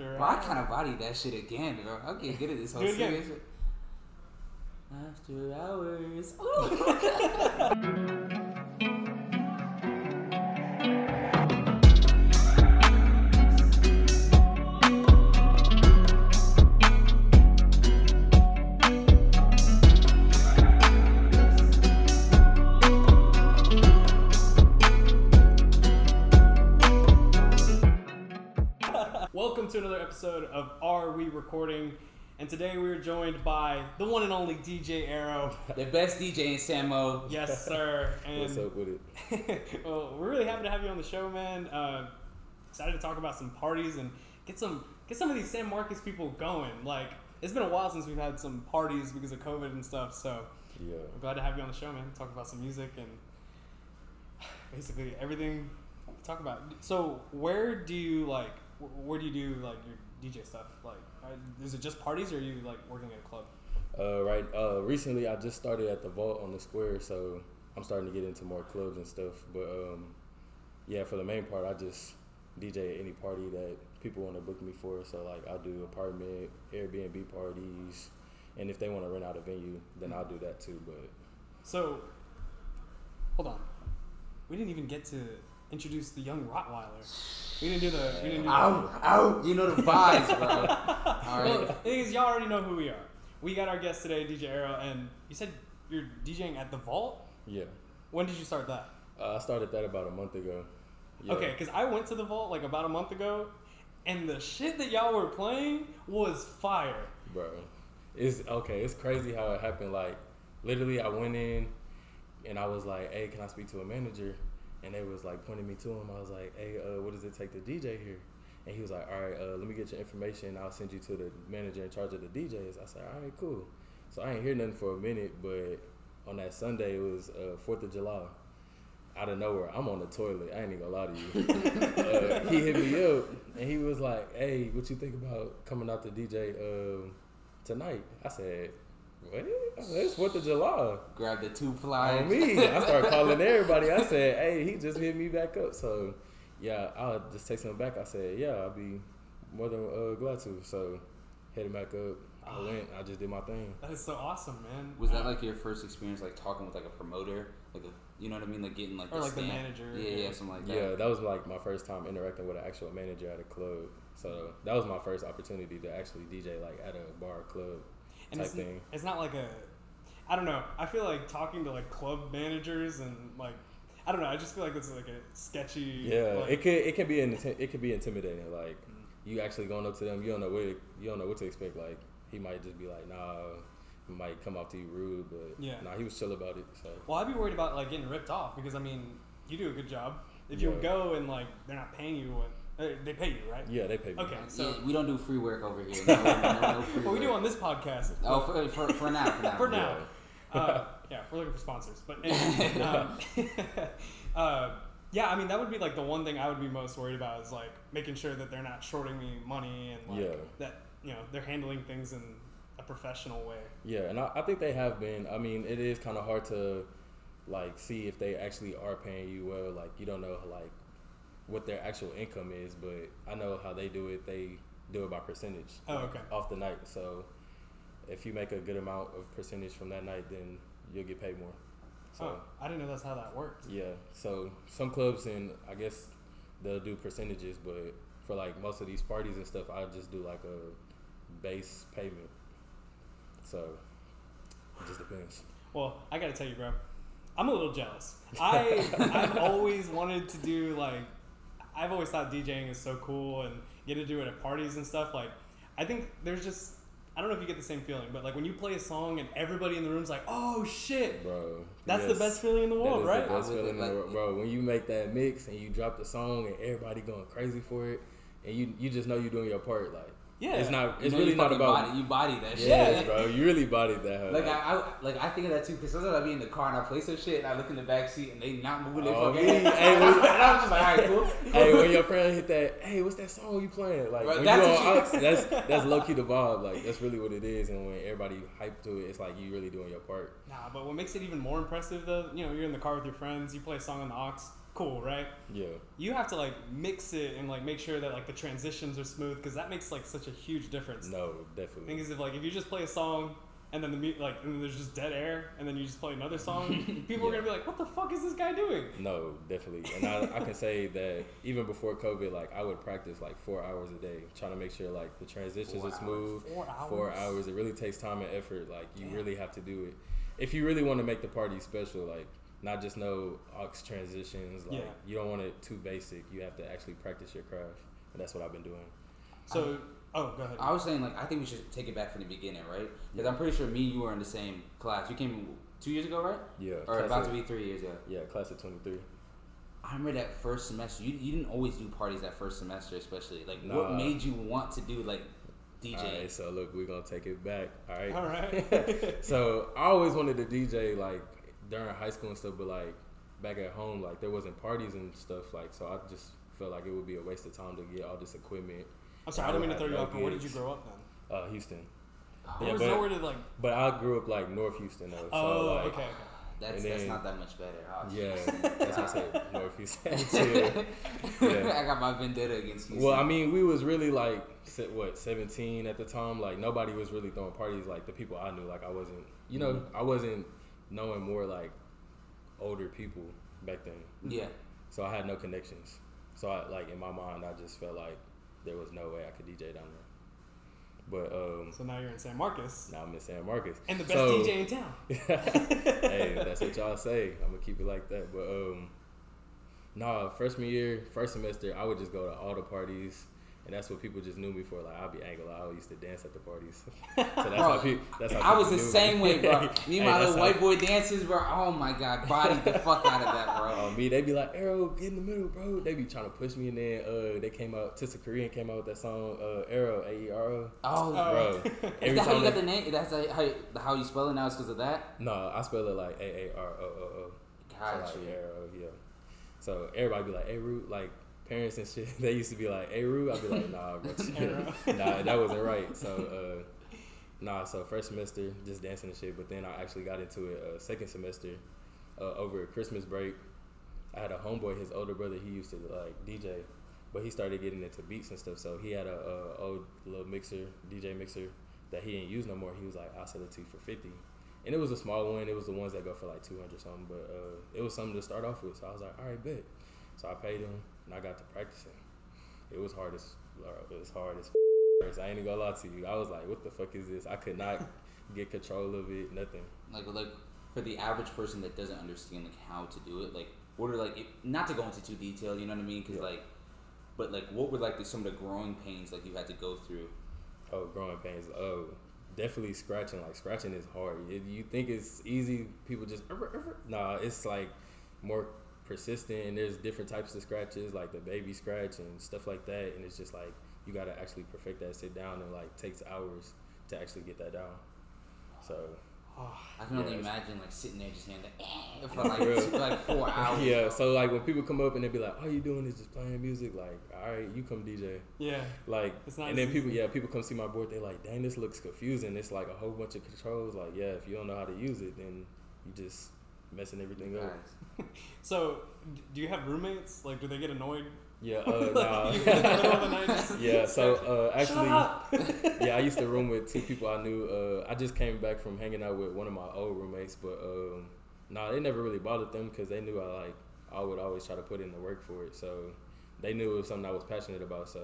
after. Well, I kind of bodied that shit again, bro. I can't get it this whole Do it again. serious shit. After hours. Recording? And today we are joined by the one and only DJ Arrow. the best DJ in Samo. Yes, sir. And What's up with it? well, we're really happy to have you on the show, man. Uh, excited to talk about some parties and get some get some of these San Marcos people going. Like it's been a while since we've had some parties because of COVID and stuff. So Yeah. I'm glad to have you on the show, man. Talk about some music and basically everything. to Talk about. So where do you like? Where do you do like your DJ stuff? Like, is it just parties or are you like working at a club? Uh, right. Uh, recently, I just started at the Vault on the Square, so I'm starting to get into more clubs and stuff. But um, yeah, for the main part, I just DJ at any party that people want to book me for. So like, I'll do apartment, Airbnb parties, and if they want to rent out a venue, then I'll do that too. But So, hold on. We didn't even get to introduce the young Rottweiler. We didn't do the. We didn't do the. Ow, ow. You know the vibes, bro. All Well, the thing is, y'all already know who we are. We got our guest today, DJ Arrow, and you said you're DJing at the Vault. yeah, When did you start that? uh, I started that about a month ago. Yeah. Okay, because I went to the Vault like about a month ago, and the shit that y'all were playing was fire. bro. It's okay. It's crazy how it happened. Like, literally, I went in and I was like, "Hey, can I speak to a manager?" And they was like pointing me to him. I was like, "Hey, uh, what does it take to DJ here?" And he was like, "All right, uh, let me get your information. I'll send you to the manager in charge of the DJs." I said, "All right, cool." So I ain't hear nothing for a minute, but on that Sunday, it was uh, Fourth of July. Out of nowhere, I'm on the toilet. I ain't even gonna lie to you. uh, he hit me up and he was like, "Hey, what you think about coming out to DJ um, tonight?" I said, "What? I said, It's Fourth of July." Grab the two flies. On me, I started calling everybody. I said, "Hey, he just hit me back up." So, yeah, I'll just text him back. I said, "Yeah, I'll be more than uh, glad to." So, hit him back up. I went. I just did my thing. That is so awesome, man. Was that Uh, like your first experience, like talking with like a promoter, like a, you know what I mean, like getting like Or, the like, the manager, Yeah, yeah. yeah, something like that. Yeah, that was like my first time interacting with an actual manager at a club. So that was my first opportunity to actually DJ like at a bar or club and type it's, thing. it's not like a i don't know i feel like talking to like club managers and like i don't know i just feel like this is like a sketchy Yeah, like, it could it can be inti- it could be intimidating. Like you actually going up to them, you don't know what you don't know what to expect. Like he might just be like, nah, might come off to you rude, but Yeah. nah, he was chill about it. So well i'd be worried about like getting ripped off because i mean you do a good job if you Yeah. go and like they're not paying you what they they pay you right yeah, they pay me. Okay. So- yeah, we don't do free work over here. No, no, no free well we do work. on this podcast Oh, for, for, for now, for now. for now uh, yeah we're looking for sponsors but anyway, um, uh, yeah i mean that would be like the one thing i would be most worried about is like making sure that they're not shorting me money and like Yeah. that you know they're handling things in a professional way Yeah, and I, I think they have been. I mean, it is kind of hard to like see if they actually are paying you well. Like you don't know like what their actual income is, but I know how they do it. They do it by percentage. Oh, okay. Off the night, so if you make a good amount of percentage from that night, then you'll get paid more. So oh, i didn't know that's how that worked yeah, so some clubs and I guess they'll do percentages, but for like most of these parties and stuff, I just do like a base payment. So it just depends. well i gotta tell you bro i'm a little jealous i i've always wanted to do like i've always thought djing is so cool and get to do it at parties and stuff like i think there's just I don't know if you get the same feeling, but like when you play a song and everybody in the room's like, "Oh shit!" Bro, That's the best feeling in the world, is right? The best I would feeling in the like- world, bro. When you make that mix and you drop the song and everybody going crazy for it, and you you just know you're doing your part. Like, Yeah. it's not. You It's know, really not about. body, you body that shit. Yes, bro. You really bodied that. huh? Like I, I, like I think of that too because sometimes I be in the car and I play some shit and I look in the back seat and they not moving their Oh, fucking me? head. Hey, and I'm just like, all right, cool. hey, when your friend hit that, hey, what's that song you playing? Like Bro, when that's you what on you- aux, that's that's low key the vibe. Like that's really what it is. And when everybody hyped to it, it's like you really doing your part. Nah, but what makes it even more impressive though, you know, you're in the car with your friends, you play a song on the aux, cool, right? Yeah. You have to like mix it and like make sure that like the transitions are smooth because that makes like such a huge difference. No, definitely. thing is, if like if you just play a song and then the mu- like and then there's just dead air and then you just play another song, people are gonna be like, "What the fuck is this guy doing?" No, definitely. And I, I can say that even before COVID, like I would practice like four hours a day, trying to make sure like the transitions Four are smooth. Four hours. Four hours. It really takes time and effort. Like you Damn. really have to do it. If you really want to make the party special, like not just know aux transitions, like Yeah. you don't want it too basic. You have to actually practice your craft. And that's what I've been doing. So, oh, go ahead. I was saying like I think we should take it back from the beginning, right? Because I'm pretty sure me and you were in the same class. You came two years ago, right? Yeah. Or about of- to be three years ago. Yeah, class of twenty three. I remember that first semester. You, you didn't always do parties that first semester, especially. Like, what made you want to do like DJ? Alright, so look, we're gonna take it back. All right. All right. so I always wanted to DJ like during high school and stuff, but like back at home, like there wasn't parties and stuff. Like so, I just felt like it would be a waste of time to get all this equipment. I'm sorry, I didn't mean to throw you No off, but where did you grow up then? Uh, Houston, Oh, There Yeah, was but- nowhere to like. but I grew up like North Houston though. So Oh, like, okay, okay. that's and that's not that much better. Oh, Yeah, that's what I said. North Houston. yeah. Yeah. I got my vendetta against Houston. Well, I mean, we was really like what seventeen at the time. Like nobody was really throwing parties. Like the people I knew, like I wasn't. You know, Mm-hmm. I wasn't knowing more like older people back then. yeah. So I had no connections. So I like in my mind, I just felt like there was no way I could DJ down there. But um, So now you're in San Marcos now I'm in San Marcos, and the best So- DJ in town. hey, that's what y'all say. I'm gonna keep it like that. But um, nah, freshman year, first semester, I would just go to all the parties, and that's what people just knew me for. Like I'll be angle. I always used to dance at the parties. so that's Bro, how people. That's how I was the same me. way, bro. Me and my little how- white boy dances, bro. Oh my god, body the fuck out of that, bro. On me, they be like, Arrow, get in the middle, bro. They be trying to push me, and then uh, they came out. Tisakorean came out with that song, uh, Arrow, A E R O. Oh, Oh. Bro, is every that how you got the name? That's how how you, how you spell it now? It's because of that? No, I spell it like A A R O O O. Got so like arrow, yeah. So everybody be like, "Hey, Root," like parents and shit. They used to be like, "Hey, Root." I'd be like, "Nah, bro, Arrow. nah, that wasn't right." So, uh, nah. So first semester, just dancing and shit. But then I actually got into it uh, second semester uh, over Christmas break. I had a homeboy, his older brother. He used to like DJ, but he started getting into beats and stuff. So he had a, a old little mixer, DJ mixer that he didn't use no more. He was like, "I'll sell it to you for 50 and it was a small one. It was the ones that go for like two hundred something, but uh, it was something to start off with. So I was like, all right, bet. So I paid him, and I got to practicing. It was hard as it was hard as. I ain't even gonna lie to you. I was like, what the fuck is this? I could not get control of it. Nothing. Like like for the average person that doesn't understand like how to do it, like what are like it, not to go into too detail, you know what I mean? Because Yeah. like, but like what were like the, some of the growing pains like you had to go through? Oh, growing pains. Oh, definitely scratching. Like scratching is hard. If you think it's easy, people just nah. It's like more persistent. And there's different types of scratches, like the baby scratch and stuff like that. And it's just like you gotta actually perfect that. Sit down and like takes hours to actually get that down. So Oh, I can only Yeah. imagine like sitting there just hearing the eh, for like two, like four hours. yeah. So like when people come up and they be like, "All you doing is just playing music," like, "All right, you come DJ." yeah. Like, It's not and then as people, yeah, people come see my board. They like, dang, this looks confusing. It's like a whole bunch of controls. Like, yeah, if you don't know how to use it, then you just messing everything up. Guys, So, do you have roommates? Like, do they get annoyed? Yeah, uh, nah. You in the middle of the night just yeah. So uh, actually, yeah, I used to room with two people I knew. Uh, I just came back from hanging out with one of my old roommates, but um, nah, they never really bothered them because they knew I like I would always try to put in the work for it. So they knew it was something I was passionate about, so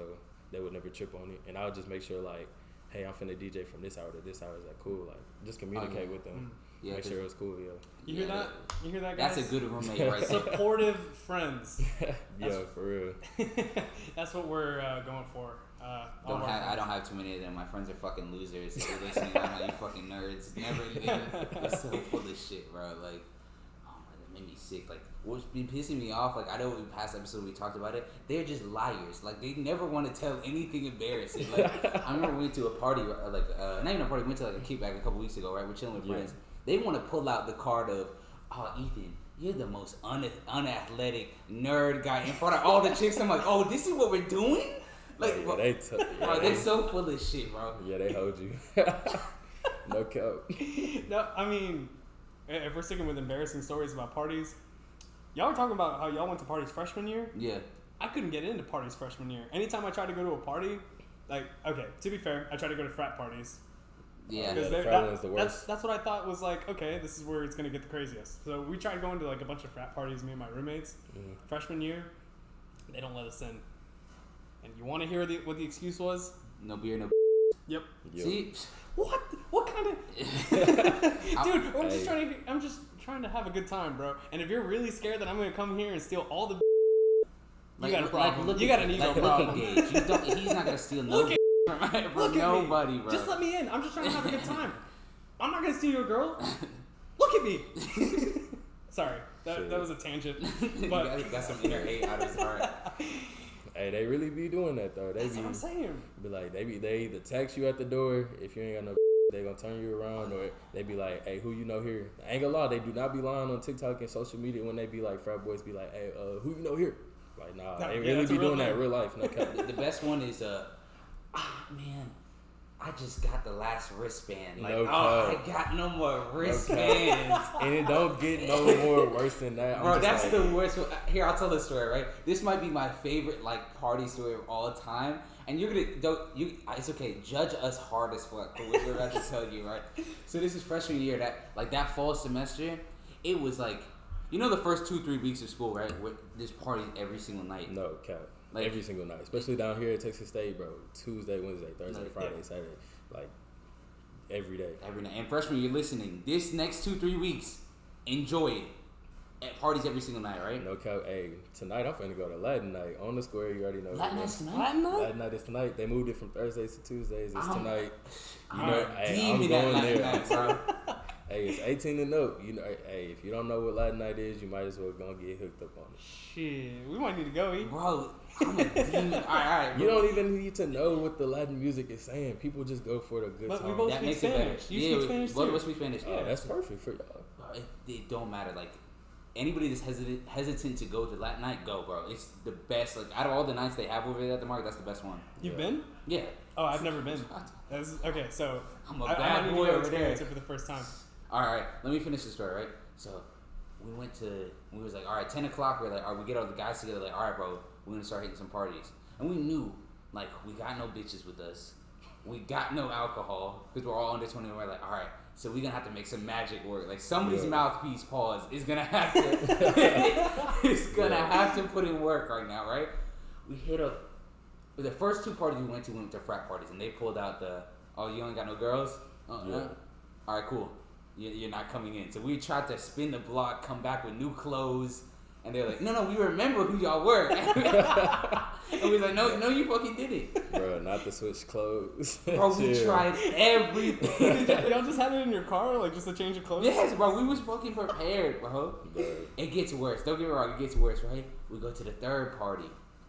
they would never trip on it. And I would just make sure like, hey, I'm finna DJ from this hour to this hour. Is that cool? Like, just communicate yeah. with them, yeah, make 'cause sure it was cool. Yeah, You hear Yeah, that? You hear that, guys? that's a good roommate right there. Supportive friends. yeah, That's- for real. That's what we're uh, going for. Uh, Don't have, I don't have too many of them. My friends are fucking losers. If you're listening, I know you fucking nerds. Never, they're so full of shit, bro. Like, oh my, that made me sick. Like, what's been pissing me off? Like, I know in past episode we talked about it. They're just liars. Like, they never want to tell anything embarrassing. Like, I remember we went to a party, like, uh, not even a party. We went to like a kickback a couple weeks ago. Right, we're chilling with Yeah. friends. They want to pull out the card of, oh, Ethan. You're the most un- unathletic nerd guy in front of all the chicks. I'm like, oh, this is what we're doing. Like, yeah, bro, they, t- yeah, bro, they, they're so full of shit, bro. yeah, they hold you. no cap. No, I mean, if we're sticking with embarrassing stories about parties, Y'all were talking about how y'all went to parties freshman year. Yeah. I couldn't get into parties freshman year. Anytime I tried to go to a party, like okay, to be fair, I tried to go to frat parties. Yeah. Because the frat that- one's the That's, worst. that's what I thought was like, okay, this is where it's gonna get the craziest. So we tried going to like a bunch of frat parties, me and my roommates, Mhm. freshman year. They don't let us in. And you want to hear the, what the excuse was? No beer, no. Yep. Yo. See, What? What kind of? Dude, I'm just trying to. I'm just trying to have a good time, bro. And if you're really scared that I'm gonna come here and steal all the, you got a problem. look you at- got an ego like, Look problem. at Gage. You don't, he's not gonna steal no Look at- from, from Look at nobody, me. bro. Just let me in. I'm just trying to have a good time. I'm not gonna steal your girl. Look at me. Sorry, that, Shit. that was a tangent. You But got, got some inner hate out of his heart. Hey, they really be doing that though. They that's be, what I'm saying. be like, they be they either text you at the door if you ain't got no. They gonna turn you around, or they be like, "Hey, who you know here?" I ain't gonna lie, they do not be lying on TikTok and social media when they be like, frat boys be like, "Hey, uh, who you know here?" Like, nah, No, they yeah, really be real doing that in real life. No. The, the best one is uh, ah man, I just got the last wristband. Like, No oh. I got no more wristbands. and it don't get no more worse than that. I'm Bro, that's like, the worst. one. Here, I'll tell the story. Right, this might be my favorite like party story of all time. And you're gonna don't you? It's okay. Judge us hard as fuck for what we're about to tell you, right? So this is freshman year. That like that fall semester, it was like, you know, the first two three weeks of school, right? Where there's parties every single night. no cap. Like- Every single night, especially down here at Texas State, bro. Tuesday, Wednesday, Thursday, Like, Friday, yeah. Saturday, like every day. Every night. And freshman, you're listening. This next two three weeks, enjoy it. At parties every single night, right? No cap. Hey, tonight I'm finna go to Latin night on the square. You already know. Latin it nights tonight. Latin night? Latin night is tonight. They moved it from Thursdays to Tuesdays. It's I'm- tonight. You I'm know, hey, I'm redeeming that going Latin there. night, bro. Hey, it's 18 and up. You know, hey, if you don't know what Latin night is, you might as well go and get hooked up on it. Shit, we might need to go. E. Bro, I'm a demon. All right, all right. You bro. don't even need to know what the Latin music is saying. People just go for the good But we time. both that speak makes it better. Spanish. You yeah, speak we- Spanish both too. of us speak Spanish. oh, yeah, that's perfect for y'all. Bro, it, it don't matter. Like anybody that's hesitant hesitant to go to Latin night, go, bro. It's the best. Like out of all the nights they have over there at the market, that's the best one. You've Yeah. been? Yeah. Oh, I've never been. That's, okay, so I'm a I, I bad might need boy over there. experience it for the first time. All right, let me finish the story, right? So we went to, we was like, all right, 10 o'clock, we're like, all right, we get all the guys together, like, all right, bro, we're gonna start hitting some parties. And we knew, like, we got no bitches with us. We got no alcohol, because we're all under 21. We're like, all right, so we're gonna have to make some magic work. Like, somebody's Yeah. mouthpiece, pause, is gonna have to, it's gonna Yeah. have to put in work right now, right? We hit up, the first two parties we went to, we went to frat parties, and they pulled out the, oh, you ain't got no girls? Yeah. yeah. All right, cool. You- You're not coming in. So we tried to spin the block, come back with new clothes, and they're like, "No, no, we remember who y'all were." and we was like, "No, no, you fucking did it, Bro, not to switch clothes. bro. We Chill. tried everything." Y'all just had it in your car, like just a change of clothes? yes, bro. We was fucking prepared, bro. Bro, It gets worse. Don't get me wrong. It gets worse, right? We go to the third party.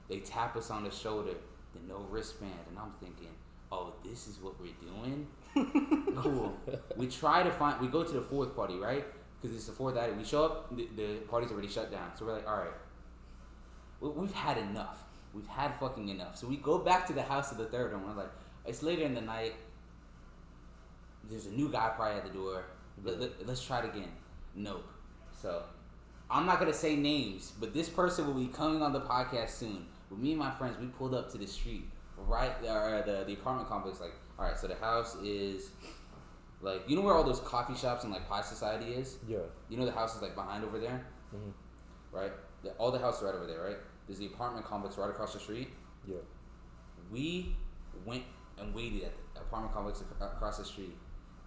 They tap us on the shoulder. The no wristband, and I'm thinking, "Oh, this is what we're doing." cool. We try to find. We go to the fourth party, right? Because it's the fourth item. We show up. The, the party's already shut down. So we're like, all right. we- We've had enough. We've had fucking enough. So we go back to the house of the third one. We're like, it's later in the night. There's a new guy probably at the door. Let, let, let's try it again. Nope. So I'm not gonna say names, but this person will be coming on the podcast soon. With me and my friends, we pulled up to the street, right, or uh, the the apartment complex. Like, all right, so the house is like, you know where all those coffee shops and like Pie Society is. yeah. You know the house is like behind over there, Mhm. right? The, all the houses right over there, right? There's the apartment complex right across the street. Yeah. We went and waited at the apartment complex ac- across the street,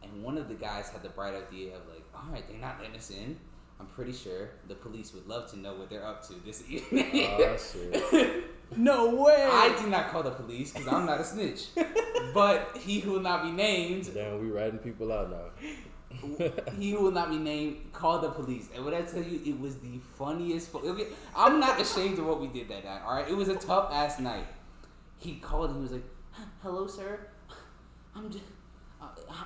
and one of the guys had the bright idea of like, all right, they're not letting us in. I'm pretty sure the police would love to know what they're up to this oh, evening. Oh, shit. No way! I did not call the police because I'm not a snitch. but he who will not be named, Damn, we ratting people out now. he who will not be named, called the police. And when I tell you, it was the funniest. Fu- okay, I'm not ashamed of what we did that night. All right, it was a tough ass night. He called and he was like, "Hello, sir. I'm just."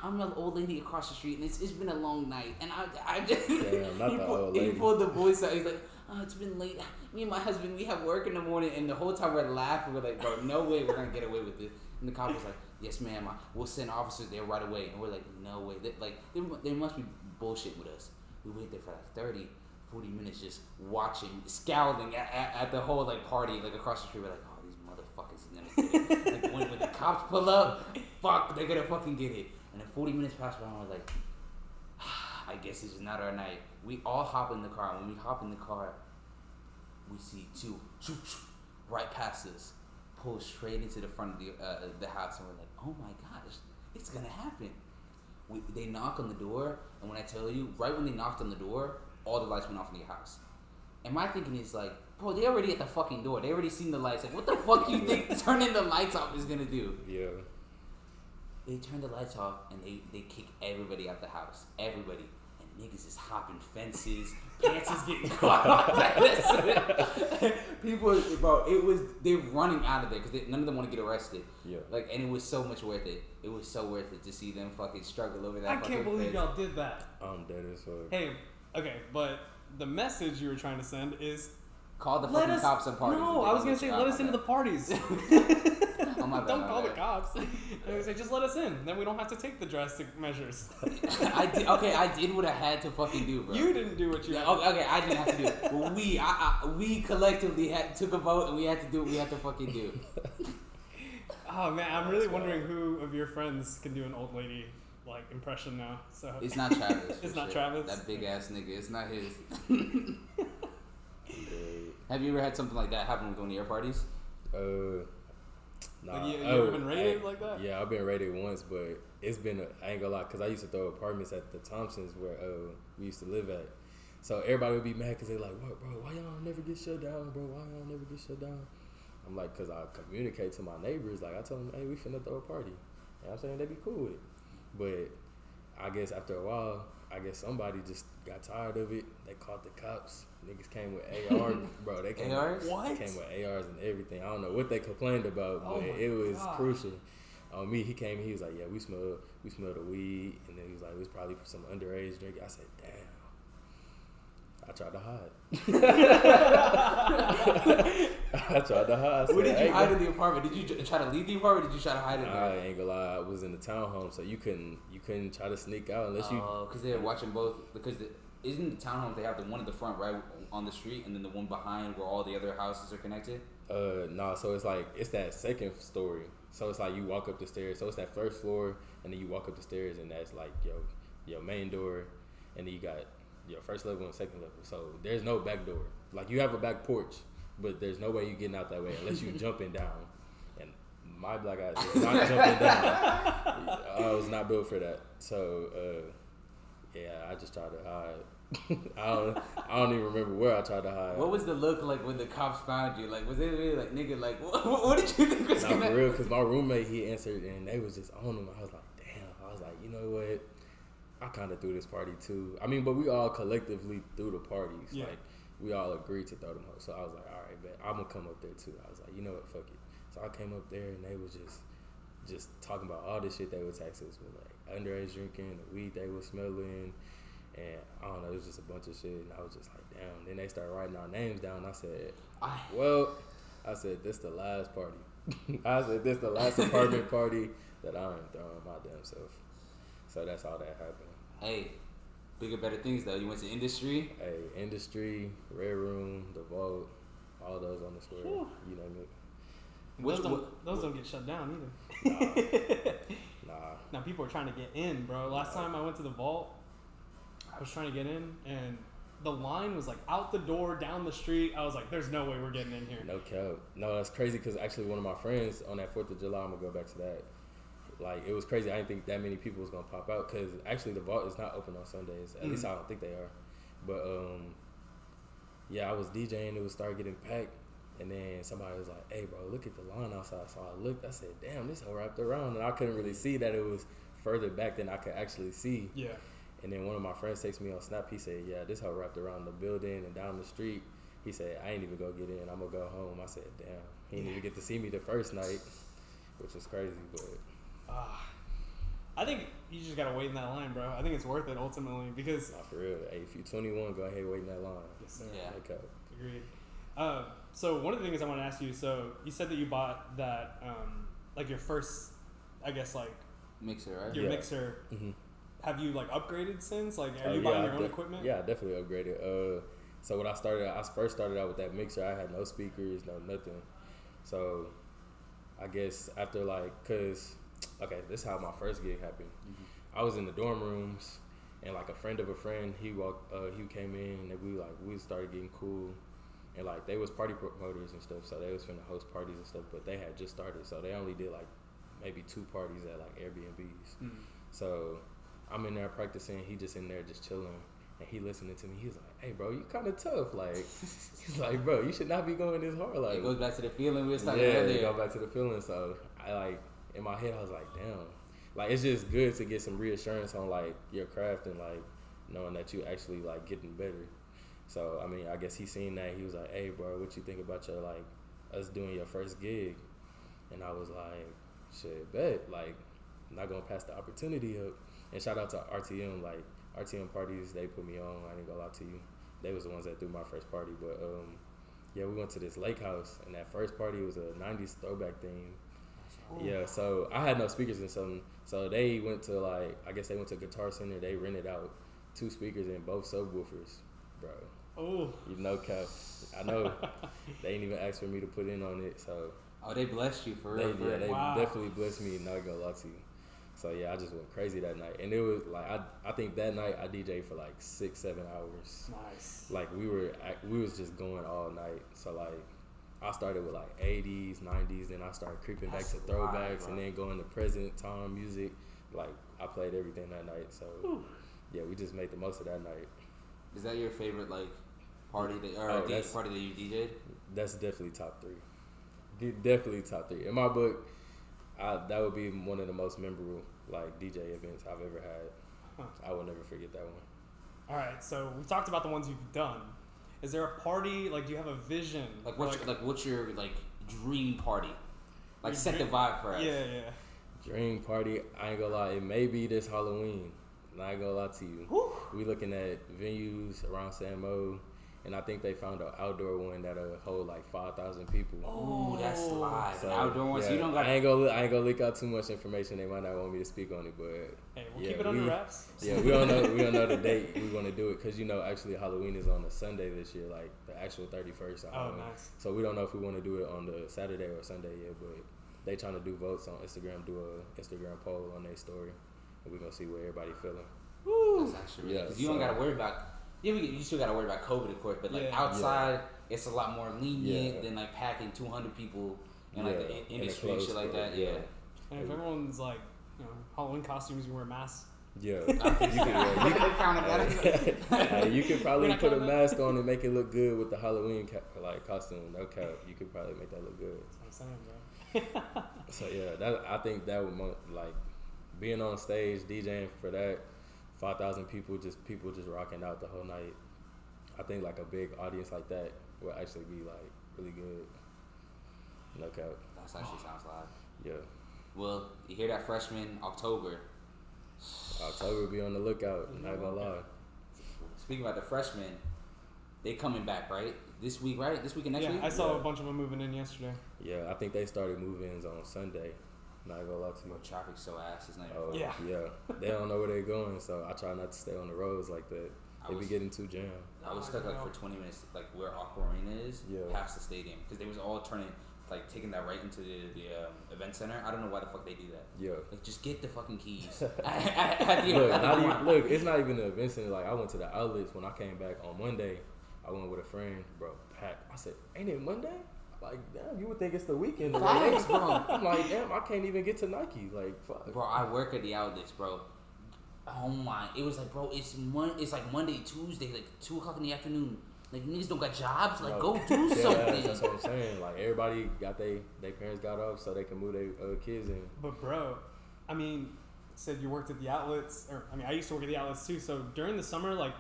I'm an old lady across the street, and it's, it's been a long night, and I, I just Damn, not he, the pulled, old he pulled the voice out. He's like, "Oh, it's been late. Me and my husband, we have work in the morning, and the whole time we're laughing. We're like, bro, no way we're gonna get away with this." And the cop was like, "Yes, ma'am. We'll send officers there right away." And we're like, "No way. They, like, they, they must be bullshit with us." We wait there for like 30, Forty minutes just watching, scowling at, at, at the whole like party like across the street. We're like, oh, these motherfuckers is gonna get it. like when, when the cops pull up, fuck, they're gonna fucking get it. And then forty minutes pass by, and we're like, I guess this is not our night. We all hop in the car. When we hop in the car, we see two right past us, pull straight into the front of the uh, the house, and we're like, "Oh my gosh, it's gonna happen!" We, they knock on the door, and when I tell you, right when they knocked on the door, all the lights went off in the house. And my thinking is like, bro, they already at the fucking door. They already seen the lights. Like, what the fuck you think turning the lights off is gonna do? Yeah. They turn the lights off and they, they kick everybody out the house. Everybody. And niggas is hopping fences. Pants is getting caught. People, bro, it was, they're running out of there because none of them want to get arrested. Yeah. Like, and it was so much worth it. It was so worth it to see them fucking struggle over that. I fucking can't believe fence. y'all did that. I'm dead as fuck. Hey, okay, but the message you were trying to send is Call the let fucking us. cops and parties. no, and I was gonna say let us into the parties. Oh, my bad, don't my call the cops. And I was like, just let us in. Then we don't have to take the drastic measures. I did, okay, I did what I had to fucking do, bro. you didn't do what you. Yeah, had okay, okay, I didn't have to do it. But we, I, I, we collectively had took a vote and we had to do what we had to fucking do. Oh man, I'm really That's wondering wild. who of your friends can do an old lady like impression now. So It's not Travis. for It's not sure. Travis? That big ass nigga. It's not his. Dude. Have you ever had something like that happen with one of your parties? Uh, nah. Like, you- you oh, ever been raided I- like that? Yeah, I've been raided once, but it's been a, I ain't gonna lie, cause I used to throw apartments at the Thompsons where uh, we used to live at. So everybody would be mad because they like, what, bro? Why y'all never get shut down, bro? Why y'all never get shut down? I'm like, cause I communicate to my neighbors. Like I tell them, hey, we finna throw a party. And I'm saying they'd be cool with it. But I guess after a while, I guess somebody just got tired of it. They called the cops. Niggas came with AR, bro. They came ARs? What? Came with ARs and everything. I don't know what they complained about, Oh but my it was God. crucial. On me, he came. He was like, "Yeah, we smell, we smell the weed," and then he was like, "It was probably some underage drink." I said, "Damn." I tried to hide. I tried to hide. What did you hide in the apartment? Did you try to leave the apartment? Or did you try to hide in There? I ain't gonna lie. I was in the townhome, so you couldn't, you couldn't try to sneak out unless you. Oh, because they're watching both. Because the, isn't the townhome they have the one at the front right on the street, and then the one behind where all the other houses are connected. Uh, no, so it's like it's that second story. So it's like you walk up the stairs. So it's that first floor, and then you walk up the stairs, and that's like your your main door, and then you got your first level and second level. So there's no back door. Like you have a back porch, but there's no way you're getting out that way unless you jumping down. And my black ass is not jumping down. I was not built for that. So uh, yeah, I just tried to hide. I don't. I don't even remember where I tried to hide. What was the look like when the cops found you? Like, was it really like, nigga, like, what, what did you think was Not gonna for real, because my roommate he answered and they was just on him. I was like, damn. I was like, you know what? I kind of threw this party too. I mean, but we all collectively threw the parties. Yeah. Like we all agreed to throw them out. So I was like, all right, bet I'm gonna come up there too. I was like, you know what? Fuck it. So I came up there and they was just just talking about all this shit they would tax us with, like underage drinking, the weed they was smelling. And I don't know, it was just a bunch of shit. And I was just like, damn. Then they started writing our names down. I said, well, I said this the last party. I said this the last apartment party that I am throwing my damn self. So that's how that happened. Hey, bigger, better things though. You went to industry. Hey, industry, red room, the vault, all those on the square. Whew. You name it. And Which- those don't, what- those don't get shut down either. Nah, Now people are trying to get in, bro. Last time I went to the vault, I was trying to get in, and the line was like out the door, down the street. I was like, "There's no way we're getting in here." no cap. No, that's crazy because actually one of my friends on that Fourth of July, I'm gonna go back to that. Like it was crazy. I didn't think that many people was gonna pop out because actually the vault is not open on Sundays. At least Mhm. I don't think they are. But um, yeah, I was DJing. It was start getting packed, and then somebody was like, "Hey, bro, look at the line outside." So I looked. I said, "Damn, this whole wrapped around," and I couldn't really see that it was further back than I could actually see. Yeah. And then one of my friends texted me on Snap. He said, "Yeah, this hoe wrapped around the building and down the street." He said, "I ain't even go get in. I'm gonna go home." I said, "Damn, he didn't even get to see me the first night," which was crazy. But Ah. I think you just gotta wait in that line, bro. I think it's worth it ultimately because. not for real. Hey, if you're 21, go ahead wait in that line. Yes, sir. Yeah. Wake up. Agreed. Uh, so one of the things I want to ask you. So you said that you bought that, um, like your first, I guess, like Mixer, right? your Yeah. mixer. Mm-hmm. Have you like upgraded since? Like, are Oh, you yeah, buying I your own de- equipment? Yeah, I definitely upgraded. Uh, So when I started, I first started out with that mixer. I had no speakers, no nothing. So I guess after like, cause okay, this is how my first gig happened. I was in the dorm rooms, and like a friend of a friend, he walked, uh, he came in, and we like we started getting cool, and like they was party promoters and stuff, so they was finna host parties and stuff, but they had just started, so they only did like maybe two parties at like Airbnbs. Mm. So I'm in there practicing. He just in there just chilling, and he listening to me. He's like, "Hey, bro, you kind of tough. Like, he's like, bro, you should not be going this hard. Like, it goes back to the feeling we were yeah, talking you earlier. go back to the feeling. So I like in my head, I was like, damn. Like it's just good to get some reassurance on like your craft and like knowing that you actually like getting better. So I mean, I guess he seen that. He was like, "Hey, bro, what you think about your like us doing your first gig?" And I was like, "Shit, bet. Like, not gonna pass the opportunity up." And shout out to RTM. Like RTM parties, they put me on. I didn't go lie to you. They was the ones that threw my first party. But um, yeah, we went to this lake house, and that first party was a '90s throwback theme. Yeah, so I had no speakers and something. So they went to like I guess they went to Guitar Center. They rented out two speakers and both subwoofers, bro. Oh, You know, cap. I know they ain't even asked for me to put in on it. So Oh, they blessed you for they real. for yeah they Wow. definitely blessed me. Not gonna lie to you. So yeah, I just went crazy that night, and it was like I I think that night I DJed for like six seven hours. nice. Like we were we was just going all night. So like I started with like 80s, 90s, then I started creeping That's back to throwbacks, bro. and then going to present time music. Like I played everything that night. So yeah, we just made the most of that night. Is that your favorite like party that or Oh, DJ that's- party that you DJ'd? That's definitely top three. De- Definitely top three in my book. I, that would be one of the most memorable like DJ events I've ever had. Huh. I will never forget that one. All right, so we've talked about the ones you've done. Is there a party? Like, do you have a vision? Like what's like, what's your like dream party? Like Your set the vibe for us. yeah, yeah. Dream party. I ain't gonna lie. It may be this Halloween. Not gonna lie to you. Whew. We looking at venues around San Mo, and I think they found an outdoor one that'll hold like five thousand people. Ooh, that's Oh. live. So, outdoor ones. yeah, So you don't got. I ain't gonna. I ain't gonna leak out too much information. They might not want me to speak on it, but Hey, we'll Yeah, keep it under we- wraps. yeah, we don't know. We don't know the date we want to do it because you know actually Halloween is on a Sunday this year, like the actual thirty first. Oh, nice. So we don't know if we want to do it on the Saturday or Sunday yet, but they trying to do votes on Instagram. Do a Instagram poll on their story, and we're gonna see where everybody feeling. Woo. That's actually really Yeah, because you don't gotta worry about. Yeah, we, you still gotta worry about COVID, of course, but like Yeah. outside, it's a lot more lenient Yeah. than like packing 200 people in like the in- in industry and shit like that. Yeah. yeah. And if everyone's like, you know, Halloween costumes, you wear masks. Yeah, you can, yeah, you They counted that. can, you could probably put a mask on and make it look good with the Halloween ca- like costume. No cap, you could probably make that look good. That's what I'm saying, bro. So yeah, that I think that would mo- like being on stage DJing for that five thousand people, just people just rocking out the whole night. I think like a big audience like that would actually be like really good. No cap. That actually sounds live. Yeah, Well, you hear that freshman October. October be on the lookout. Not gonna lie. Speaking about the freshmen, they coming back right this week, right? This week and next yeah, week. I saw Yeah. a bunch of them moving in yesterday. Yeah, I think they started move-ins on Sunday. Not gonna lie to you. Bro, traffic's so ass. It's not even Oh funny. Yeah. yeah. They don't know where they're going, so I try not to stay on the roads like that. I They be was- getting too jammed. I was stuck like for 20 minutes, like where Aqua Arena is, Yeah. past the stadium, because they was all turning, like taking that right into the, the um, event center. I don't know why the fuck they do that. Yeah. Like, just get the fucking keys. look, not even, look, it's not even the event center. Like I went to the outlets when I came back on Monday. I went with a friend, bro. Packed. I said, "Ain't it Monday?" Like, damn, you would think it's the weekend. already. Facts, bro. I'm like, damn, I can't even get to Nike. Like, fuck. Bro, I work at the outlets, bro. Oh my! It was like, bro, it's mon- It's like Monday, Tuesday, like two o'clock in the afternoon. Like niggas don't got jobs. Like, No. go do Yeah, something. That's what I'm saying. Like everybody got they their parents got off so they can move their uh, kids in. But bro, I mean, said you worked at the outlets, or I mean, I used to work at the outlets too. So during the summer, like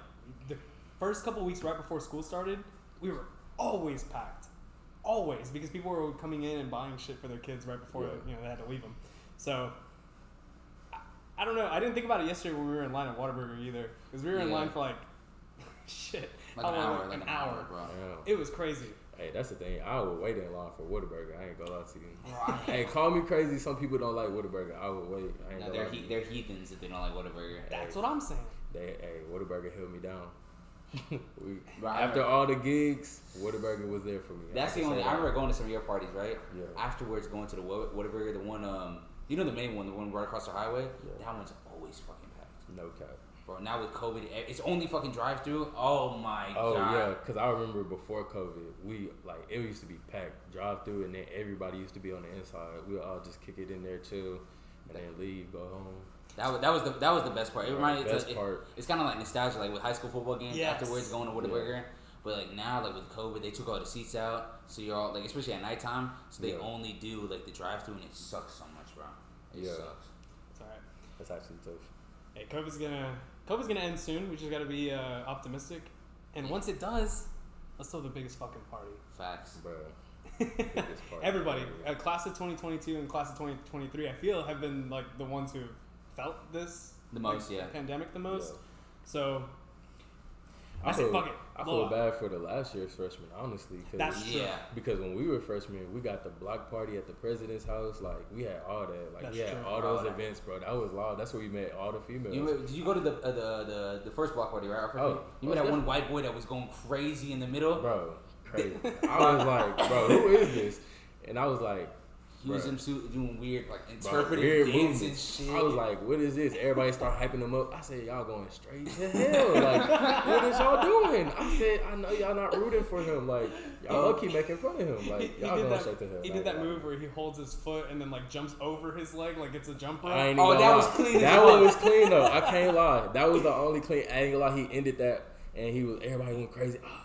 the first couple weeks right before school started, we were always packed, always because people were coming in and buying shit for their kids right before Yeah. you know they had to leave them. So. I- I don't know. I didn't think about it yesterday when we were in line at Whataburger either, because we were in line for like shit, Like an hour, like an hour, bro. Damn. It was crazy. Hey, that's the thing. I would wait in line for Whataburger. I ain't gonna lie to you. Bro, Hey, call me crazy. Some people don't like Whataburger. I would wait. I ain't Now gonna they're he- they're heathens if they don't like Whataburger. That's what I'm saying. They, hey, Whataburger held me down. after all the gigs, Whataburger was there for me. That's the only. I remember going to some of your parties, right? Yeah. Afterwards, going to the Wha- Whataburger, the one, um, you know, the main one, the one right across the highway. Yeah. That one's always fucking packed, No cap. bro. Now with COVID, eh, it's only fucking drive-through. Oh my Oh god. Oh yeah, because I remember before COVID, we like it used to be packed, drive through, and then everybody used to be on the inside. We all just kick it in there, too, and then leave, go home. That was, that was the that was the best part. It Right, reminded best it's, it- part. it's kind of like nostalgia, like with high school football games Yes. afterwards going to Whataburger. But like now, like with COVID, they took all the seats out, so you're all like, especially at nighttime, so they Yeah. only do like the drive-through, and it sucks so much, bro. It Yeah. sucks. It's all right. That's actually tough. Hey, COVID's gonna COVID's gonna end soon. We just gotta be uh, optimistic. And once it does, let's throw the biggest fucking party. Facts. Bro, biggest party Everybody, uh, class of 2022 and class of 2023, I feel have been like the ones who felt this The most, like, yeah. pandemic the most. Yeah. So I, I say feel, fuck it. I feel bad for the last year's freshmen, honestly. Cause That's true. Yeah. Because when we were freshmen, we got the block party at the president's house. Like we had all that. Like That's we had true. all All those that. events, bro. That was loud. That's where we met all the females. You, did you go to the uh, the, the the first block party, right? Oh, you most met that one white boy that was going crazy in the middle. bro, crazy. I was like, bro, who is this? And I was like, He was Bruh. in suit doing weird, like bro, interpreting weird dance and shit. I was like, what is this? Everybody start hyping them up. I said, y'all going straight to hell. Like, what is y'all doing? I said, I know y'all not rooting for him. Like, y'all low key making fun of him. He, Like, he y'all did going that. straight to hell. He Not did that gonna move where he holds his foot and then like jumps over his leg like it's a jump rope. I ain't Oh, that gonna was clean That one was clean though. I can't lie. That was the only clean. I ain't gonna lie. He ended that, and he was everybody went crazy. Ah,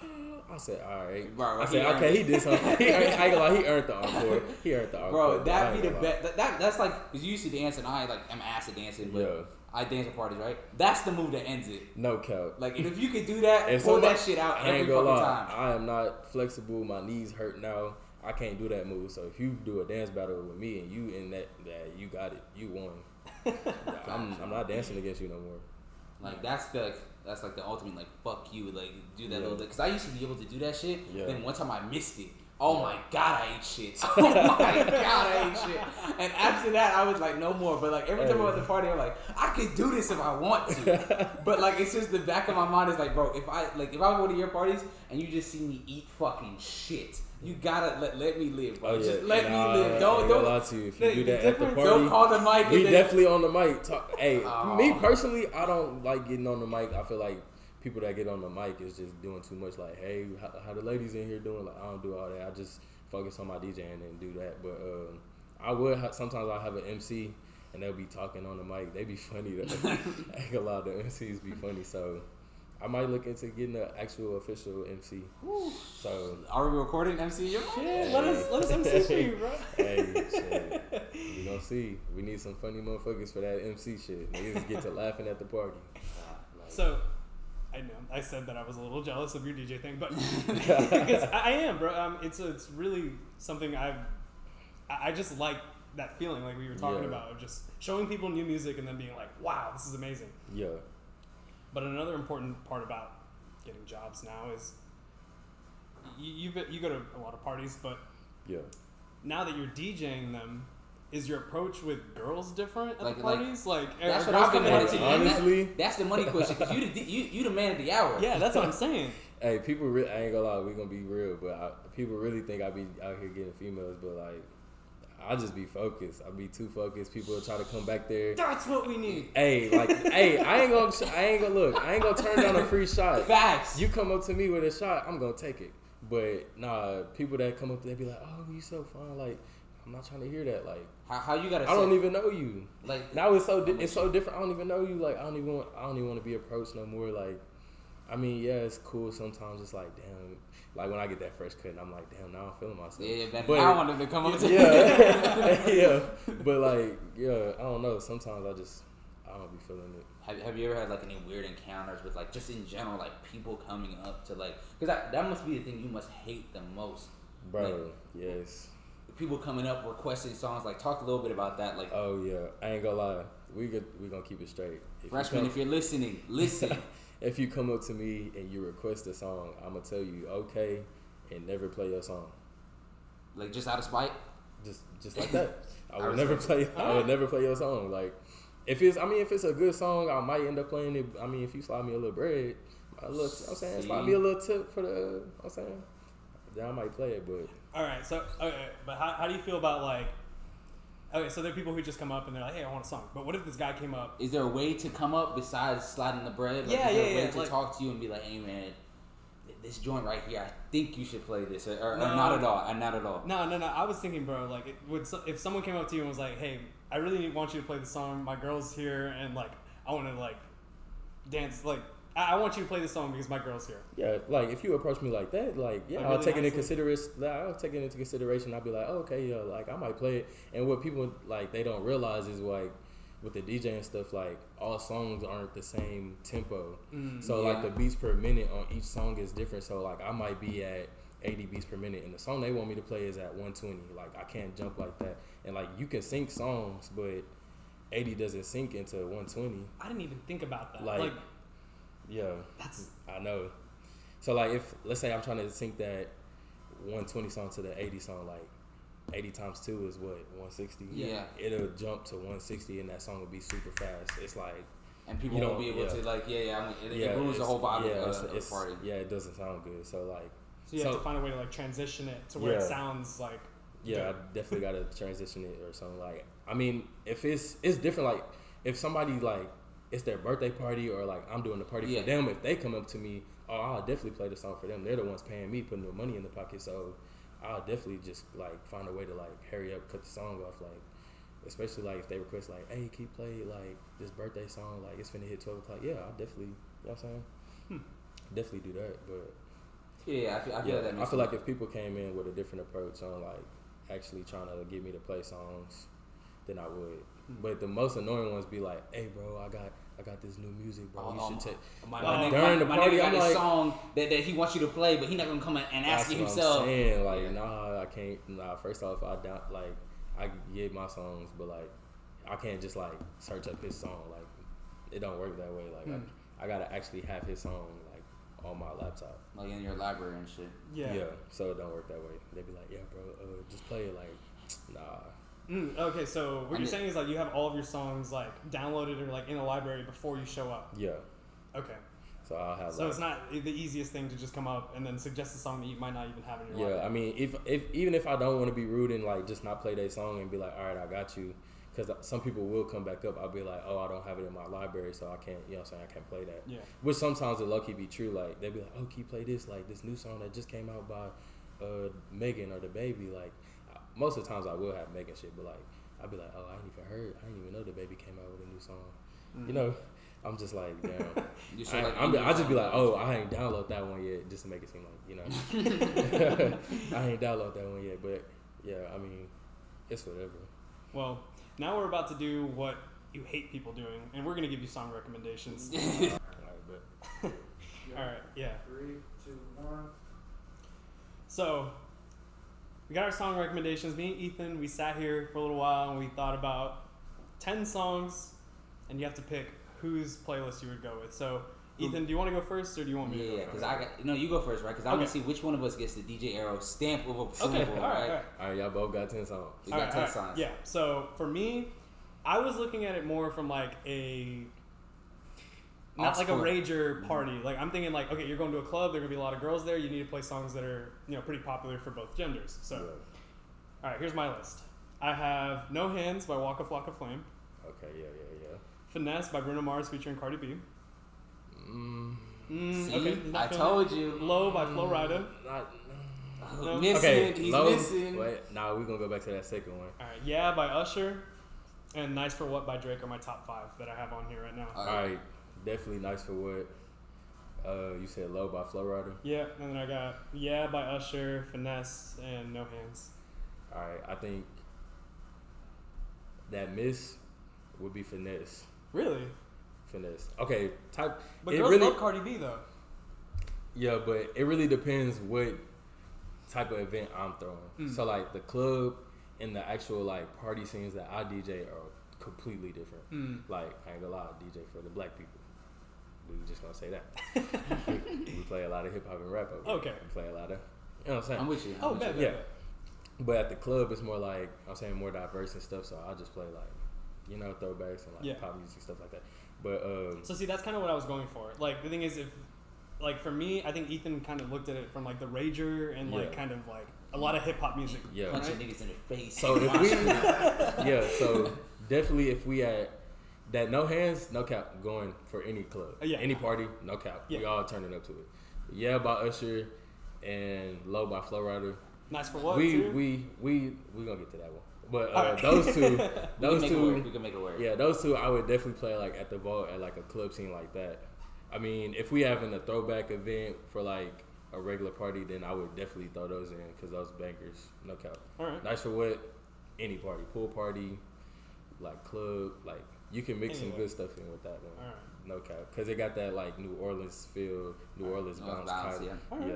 I said, all right. Bro, I said, okay, he did something. He earned, I ain't gonna lie. He earned the encore. He earned the encore. Bro, that'd be the best. That, that that's like because you used to dance and I like ass at dancing, but Yeah. I dance at parties, right? That's the move that ends it. No cap. Like if you could do that, If pull somebody- that shit out I every fucking lie. time. I am not flexible. My knees hurt now. I can't do that move. So if you do a dance battle with me and you in that, that you got it. You won. I'm, I'm not dancing against you no more. Like that's the like, that's like the ultimate like fuck you like do that Yeah. little because I used to be able to do that shit. Yeah. Then one time I missed it. Oh Yeah. my god, I ate shit. Oh my god, I ate shit. And after that, I was like, no more. But like every time I'm at the party, I'm like, I could do this if I want to. but like it's just the back of my mind is like, bro, if I like if I go to your parties and you just see me eat fucking shit, you gotta let let me live, bro. Oh, yeah. Just let Nah, me live. Don't don't lie to you. If The- you do that at the party, don't call the mic. we then- definitely on the mic. Talk, hey, Aw. me personally, I don't like getting on the mic. I feel like people that get on the mic is just doing too much. Like, hey, how, how the ladies in here doing? Like, I don't do all that. I just focus on my DJing and do that. But um, I would ha- sometimes I have an MC and they'll be talking on the mic. They be funny. Though. I ain't gonna lie, the MCs be funny. So I might look into getting an actual official MC. So Are we recording MC? You're Yeah, let us let us MC for you, bro. hey, shit. We gonna see. We need some funny motherfuckers for that MC shit. Niggas get to laughing at the party. So, I know I said that I was a little jealous of your DJ thing, but because I, I am, bro. Um, it's it's really something I've. I I just like that feeling, like we were talking Yeah. about, of just showing people new music and then being like, "Wow, this is amazing." Yeah. But another important part about getting jobs now is you you, go- you go to a lot of parties, but Yeah. now that you're DJing them, is your approach with girls different at Like- the parties? Like, are That's what I've been coming up wanting to to you? do. Honestly- That- that's the money question because you, the, you you the man of the hour. Yeah, that's what I'm saying. Hey, people. Re- I ain't gonna lie. We gonna be real, but I, people really think I be out here getting females, but like, I just be focused. I'll be too focused. People will try to come back there. That's what we need. Hey, like, hey, I ain't gonna, I ain't gonna look. I ain't gonna turn down a free shot. Facts. You come up to me with a shot, I'm gonna take it. But nah, people that come up, they be like, "Oh, you so fine." Like, I'm not trying to hear that. Like, how, how you gotta? I don't even know you. like. Now it's so di- it's so different. I don't even know you. Like, I don't even want, I don't even want to be approached no more. Like, I mean, yeah, it's cool. Sometimes it's like, damn. Like when I get that fresh cut, and I'm like, damn, now I'm feeling myself. Yeah, man. But- I want them to come up to you. yeah, yeah. But like, yeah, I don't know. Sometimes I just, I don't be feeling it. Have, have you ever had like any weird encounters with like just in general like people coming up to like because that, that must be the thing you must hate the most Bro, Like- yes. people coming up requesting songs like talk a little bit about that like Oh yeah, I ain't gonna lie. We get we gonna keep it straight. If you freshman come- if you're listening listen if you come up to me and you request a song, I'm gonna tell you okay, and never play your song. like just out of spite Just just like that. I I would never respect play. I would ah. never play your song. Like if it's, I mean, if it's a good song, I might end up playing it. I mean, if you slide me a little bread, a little, I'm saying, slide See? me a little tip for the, I'm saying, then I might play it. But All right, so okay, but how, how do you feel about like? Okay, so there are people who just come up and they're like, "Hey, I want a song." But what if this guy came up? Is there a way to come up besides sliding the bread? Like, Yeah, is there yeah, a way yeah, to like- talk to you and be like, hey man, this joint right here, I think you should play this, or, or, or not at all, and not at all. No, no, no. I was thinking, bro. Like, it would if someone came up to you and was like, "Hey, I really want you to play the song. My girl's here, and like, I want to like dance. Like, I, I want you to play this song because my girl's here." yeah, like if you approach me like that, like yeah, Like, I'll really take it into consideration. I'll take it into consideration. I'll be like, oh, okay, yeah, like I might play it. And what people like they don't realize is like with the DJ and stuff, like all songs aren't the same tempo. Mm, So like the beats per minute on each song is different. So like I might be at 80 beats per minute, and the song they want me to play is at 120. Like I can't jump like that. And like you can sync songs, but 80 doesn't sync into 120. I didn't even think about that. Like- Like, Yeah, that's I know. So like if let's say I'm trying to sync that 120 song to the 80 song, like 80 times two is what 160. Yeah. it'll jump to 160, and that song will be super fast. It's like And people You won't be able yeah. to like, yeah, yeah, I mean, it, yeah, it ruins the whole vibe yeah, of, it's- it's- the party. Yeah, it doesn't sound good. So like so you have to find a way to like transition it to where it sounds like. Yeah, I definitely got to transition it or something. Like, I mean, if it's it's different. Like, if somebody like it's their birthday party or like I'm doing the party Yeah. for them, if they come up to me, oh, I'll definitely play the song for them. They're the ones paying me, putting the money in the pocket. So I'll definitely just like find a way to like hurry up, cut the song off. Like, especially like if they request like, hey, keep play like this birthday song? Like it's finna hit twelve o'clock. Yeah, I'll definitely. You know what I'm saying? Hmm. Definitely do that, but Yeah, I feel, I feel yeah, that I feel sense. like if people came in with a different approach on like actually trying to get me to play songs, then I would. But the most annoying ones be like, "Hey, bro, I got I got this new music, bro. Oh, you should take." My, Oh, my during my, the my party, nigga got I'm this like- song that, that he wants you to play, but he not gonna come and ask That's you what himself. I'm saying. Like, Yeah. nah, I can't. Nah, first off, I don't like. I get my songs, but like, I can't just like search up his song. Like, it don't work that way. Like, Hmm. I, I gotta actually have his song like on my laptop. Like in your library and shit. Yeah. so it don't work that way. They be like, "Yeah, bro, uh, just play it." Like, nah. Mm, okay, so what I you're mean- saying is like you have all of your songs like downloaded or like in a library before you show up. Yeah. Okay. So I'll have So like, it's not the easiest thing to just come up and then suggest a song that you might not even have in your yeah. library. I mean, if if even if I don't want to be rude and like just not play that song and be like, all right, I got you, because some people will come back up. I'll be like, oh, I don't have it in my library, so I can't. You know, what I'm saying I can't play that. Yeah. Which sometimes it low key be true. Like they'll be like, oh, can you play this? Like this new song that just came out by uh Megan or DaBaby. Like most of the times I will have Megan shit, but like I'll be like, oh, I ain't even heard. I didn't even know DaBaby came out with a new song. You mm. know. I'm just like, damn. You I, like. I'm, indie I just be like, oh, I ain't download that one yet, just to make it seem like, you know, I ain't download that one yet. But yeah, I mean, it's whatever. Well, now we're about to do what you hate people doing, and we're gonna give you song recommendations. All right, but All right. Yeah. Three, two, one. So we got our song recommendations. Me and Ethan, we sat here for a little while and we thought about ten songs, and you have to pick whose playlist you would go with. So. Ethan, do you want to go first, or do you want me to go? Yeah, because? I got no. You go first, right? Because I want to see which one of us gets the DJ Arrow stamp of approval. Okay, all right, right? all right. all right, y'all both got ten songs. We All got right, ten all right. songs. Yeah. So for me, I was looking at it more from like a not like a Off-school. rager party. Like I'm thinking like, okay, you're going to a club. There are gonna be a lot of girls there. You need to play songs that are you know pretty popular for both genders. So all right, here's my list. I have No Hands by Waka Flocka Flame, Okay, yeah, yeah, yeah. Finesse by Bruno Mars featuring Cardi B. Mm, mm, See, okay, I not told it. you. Low by Flo Rida. not, No. Missing. okay, He's low, missing. Wait, nah, we gonna go back to that second one. All right, Yeah by Usher, and Nice for What by Drake are my top five that I have on here right now. All All right, definitely nice for what. Uh, you said low by Flo Rida. Yeah, and then I got Yeah by Usher, Finesse, and No Hands. All right, I think that miss would be finesse. Really? Finesse. Okay, type. But it girls really, love Cardi B though. Yeah, but it really depends what type of event I'm throwing. Mm. So like the club and the actual like party scenes that I DJ are completely different. Mm. Like I ain't gonna lie, I DJ for the black people. We just gonna say that. we, we play a lot of hip hop and rap over. Okay. We play a lot of. You know what I'm saying? I'm with you. I'm Oh, with bet, you. bet, Yeah. bet. But at the club, it's more like I'm saying more diverse and stuff. So I just play like you know throwbacks and like Yeah. pop music stuff like that. But um, So see, that's kind of what I was going for. Like the thing is, if like for me, I think Ethan kind of looked at it from like the rager and like Yeah. kind of like a lot of hip hop music. Yeah. Punch right? niggas in the face. So if we, yeah, so definitely if we had that no hands, no cap going for any club, Uh, yeah. any party, no cap. We all turning up to it. Yeah, by Usher and Low by Flo Rida. Nice for what? we too? we we we gonna get to that one. But uh, Alright. those two, those work. We two, can make it work. yeah, those two, I would definitely play like at the vault at like a club scene like that. I mean, if we having a throwback event for like a regular party, then I would definitely throw those in because those bangers, no cap. All right. Nice for what? Any party, pool party, like club, like you can mix some good stuff in with that one. All right. No cap, because it got that like New Orleans feel, New Orleans New bounce, Orleans bounce, yeah. All right. Yeah.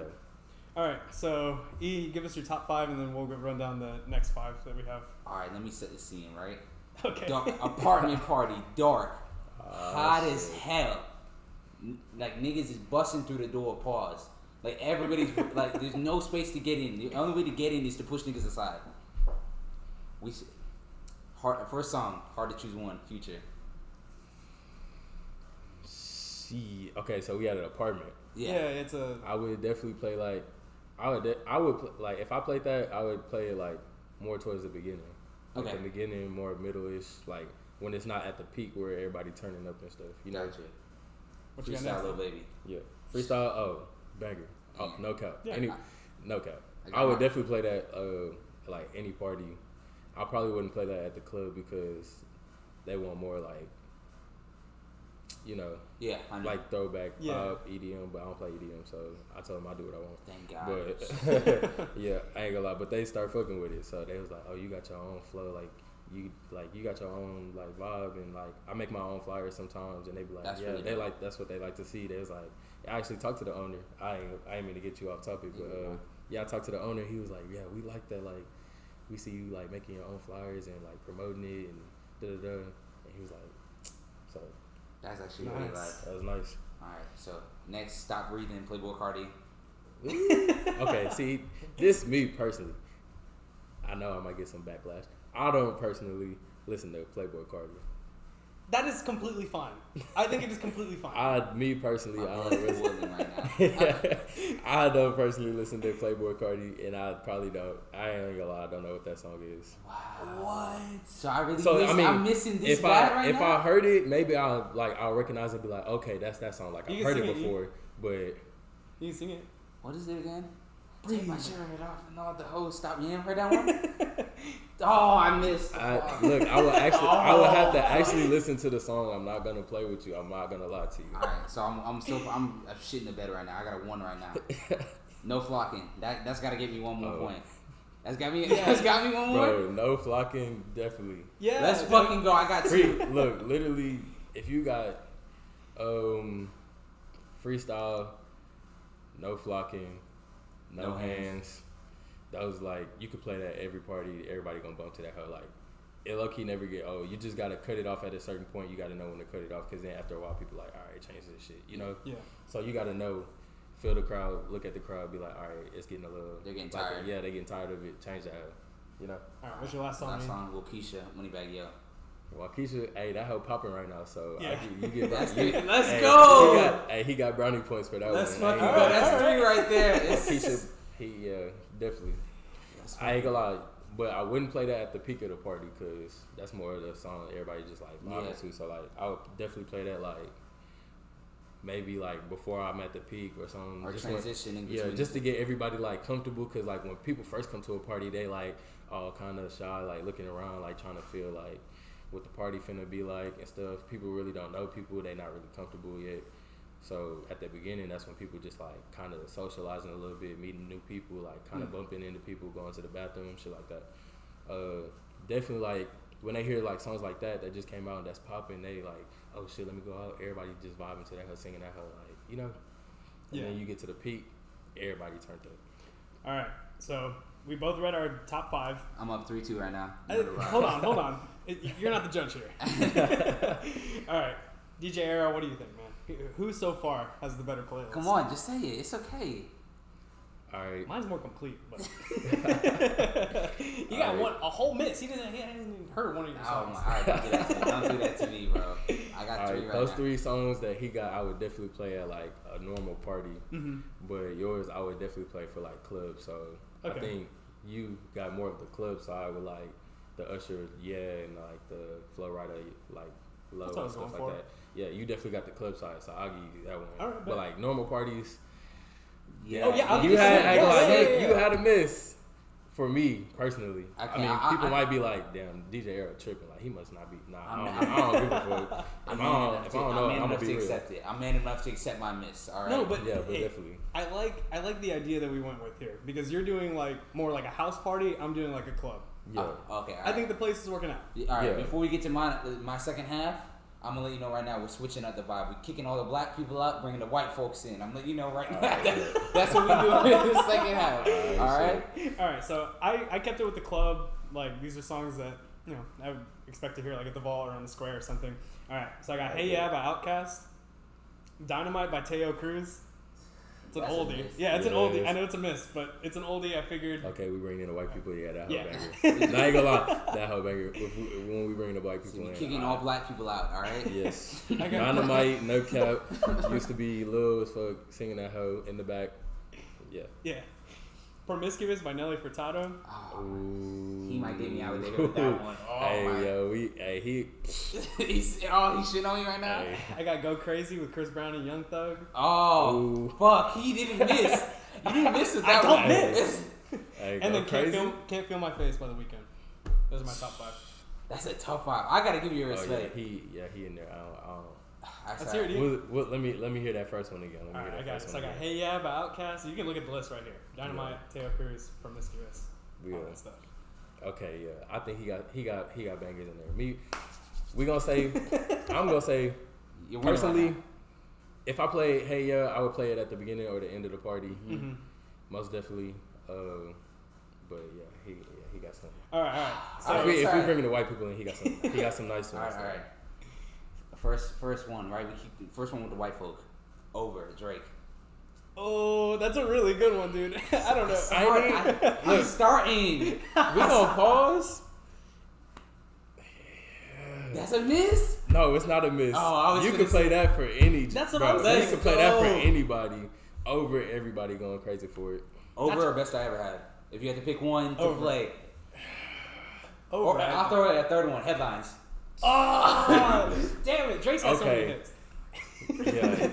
All right. So E, give us your top five, and then we'll run down the next five that we have. All right, let me set the scene. Right, Okay. dark, apartment party, dark, Oh, hot as hell. Like niggas is busting through the door. Pause. Like everybody's like, there's no space to get in. The only way to get in is to push niggas aside. We s- hard first song. Hard to choose one. Future. See, okay, so we had an apartment. yeah. Yeah. it's a. I would definitely play like, I would, de- I would pl- like if I played that, I would play it like more towards the beginning. Like Okay. the beginning, more middle-ish, like when it's not at the peak where everybody turning up and stuff. You know? Gotcha. What you got Freestyle, next? Lil Baby. Yeah. Freestyle, oh, banger. Oh, no cap. Yeah. Any, no cap. I I would mine. definitely play that uh like any party. I probably wouldn't play that at the club because they want more like you know, Yeah. I know. like throwback Yeah. pop, EDM, but I don't play EDM, so I told them I do what I want. Thank God. But yeah, I ain't gonna lie. But they start fucking with it, so they was like, "Oh, you got your own flow, like you like you got your own like vibe, and like I make my own flyers sometimes, and they be like, That's yeah, really they dope. like that's what they like to see. They was like, I actually talked to the owner. I ain't I ain't mean to get you off topic, but uh, yeah, I talked to the owner. He was like, yeah, we like that. Like we see you like making your own flyers and like promoting it and da da da. And he was like, so That's actually really Nice. like. that was nice. All right. So next, stop breathing. Playboi Carti. okay, see, this me personally. I know I might get some backlash. I don't personally listen to Playboi Carti. That is completely fine. I think it is completely fine. I, me personally, My I don't is listen. right now. I don't personally listen to Playboi Carti, and I probably don't. I ain't gonna lie, I don't know what that song is. Wow. What? So I really So miss, I mean, I'm missing this if bad I right if now. I heard it, maybe I'll like I'll recognize it, and be like, okay, that's that song. Like I've heard sing it it, before, but you can sing it. what is it again? Take my shirt off and all the hoes stop. You ain't heard that one? oh, I missed. I look, I will actually, I will have to Oh. actually listen to the song. I'm not gonna play with you. I'm not gonna lie to you. All right, so I'm I'm so I'm, I'm shitting the bed right now. I got a one right now. No flocking. That that's got to get me one more Oh. point. That's got me. That's got me one more. Bro, no flocking, definitely. Yeah. Let's dude. fucking go. I got Free, look, literally, if you got um freestyle, no flocking, no, No hands. hands, that was like you could play that at every party. Everybody gonna bump to that hoe. Like it low key never get old. You just gotta cut it off at a certain point. You gotta know when to cut it off because then after a while, people like, all right, change this shit. You know. Yeah. So you gotta know. Feel the crowd, look at the crowd, be like, all right, it's getting a little. They're getting like, tired. Yeah, they getting tired of it. Change that. hoe. You know. All right. What's your last song? Last man? song, Lil Keisha, Moneybagg Yo. Wokeisha, hey, that hoe popping right now, so I Yeah. give- you get That's you. Let's hey, go. He got, hey, he got brownie points for that Let's one. fucking I go. That's three right there. gonna- It's- Keisha, he yeah, definitely. I ain't gonna lie, but I wouldn't play that at the peak of the party because that's more of the song everybody just like vibing Yeah. to. So like, I would definitely play that like maybe like before I'm at the peak or something. or Just when- transition yeah, just to get everybody like comfortable because like when people first come to a party, they like all kind of shy, like looking around, like trying to feel like what the party finna be like and stuff. People really don't know people; they not really comfortable yet. So at the beginning, that's when people just like kind of socializing a little bit, meeting new people, like kind of Mm. bumping into people, going to the bathroom, shit like that. Uh, definitely like when they hear like songs like that that just came out and that's popping, they like, oh shit, let me go out. Everybody just vibing to that, her singing that, her like, you know. And Yeah. then you get to the peak, everybody turned up. All right. So we both read our top five. I'm up three two right now. Uh, hold on, hold on. It, you're not the judge here. All right, DJ Arrow, what do you think, man? Who- Who so far has the better playlist? Come on, just say it. It's okay. All right. Mine's more complete, but you got Alright. one a whole mix. He doesn't. He hasn't even heard one of your Oh songs. my! All right, don't do that to me. Don't do that to me, bro. I got All three right, right those now. three songs that he got, I would definitely play at like a normal party. hmm But yours, I would definitely play for like clubs. So I think you got more of the club side with like the Usher, yeah, and like the Flo Rida, like low That's what I and stuff like for. that. Yeah, you definitely got the club side, so I'll give you that one. All right, but like normal parties, Yeah. Oh, yeah, you had you- I yeah, gonna yeah, you, you had a miss. For me personally, I I, mean, I- people I- might be like, "Damn, DJ Era tripping. Like he must not be." Nah, I I'm- don't, I don't give a fuck. If I I'm don't, enough if to, I don't I'm know, I'm gonna enough be to real. accept it. I'm man enough to accept my miss. All right. No, but Yeah, but hey, definitely. I like I like the idea that we went with here because you're doing like more like a house party. I'm doing like a club. Yeah. Oh, okay. I right. think the place is working out. Yeah, All right. Yeah. Before we get to my my second half, I'm gonna let you know right now we're switching up the vibe. We're kicking all the black people out, bringing the white folks in. I'm letting you know right now. Alright, That- that's what we're doing in the second half. Alright, All right. All right, so I, I kept it with the club. Like these are songs that you know I would expect to hear like at the vault or on the square or something. All right, so I got Hey Yeah by Outkast, Dynamite by Taio Cruz. It's an That's oldie. Yeah, it's an oldie. it I know it's a miss, but it's an oldie. I figured. Okay, we bring in the white people. Yeah, that whole Yeah. banger. Nah, I ain't gonna lie, that whole banger. If we, when we bring the white people we're in, kicking I- all black people out. All right. Yes, dynamite, no cap. Used to be Lil as fuck singing that hoe in the back. Yeah. Yeah. Promiscuous by Nelly Furtado. Oh, he might get me out of there with that one. Oh hey my. yo, we hey he. He's oh he's shitting on me right now. Hey, I got Go Crazy with Chris Brown and Young Thug. Oh Ooh. fuck! He didn't miss. You didn't miss with I that don't one. miss. hey, And go then Can't feel, Can't Feel My Face by The Weeknd. Those are my top five. That's a tough five. I gotta give you Oh yeah, respect. he yeah he in there. I don't. I don't know. That's Let's hear it, right. Ian. What, what, let me let me hear that first one again. Let me All right, hear I that got it. first So I one got again. Hey Yeah by Outkast. You can look at the list right here. Dynamite, Taio Cruz, Promiscuous. Yeah. All that stuff. Okay, yeah. I think he got he got he got bangers in there. Me, we gonna say. I'm gonna say You're personally. right if I play Hey Yeah, I would play it at the beginning or the end of the party. Mm-hmm. Most definitely. Uh, but yeah, he yeah, he got some. All right, all right. So, All if we, if we sorry. bringing the white people in, he got some. He got some nice ones. right, all right. First, first one, right? We keep the first one with the white folk. Over Drake. oh, that's a really good one, dude. I don't know. I Start- I, I'm look. starting. We gonna pause. That's a miss. No, it's not a miss. Oh, I was you can play say- that for any. That's what bro, I'm saying. You can play that for anybody over everybody going crazy for it. Over That's- or best I ever had. If you had to pick one to Over. play, Over. or I'll throw it a third one. Headlines. Oh, damn it. Drake's got so many Okay. hits.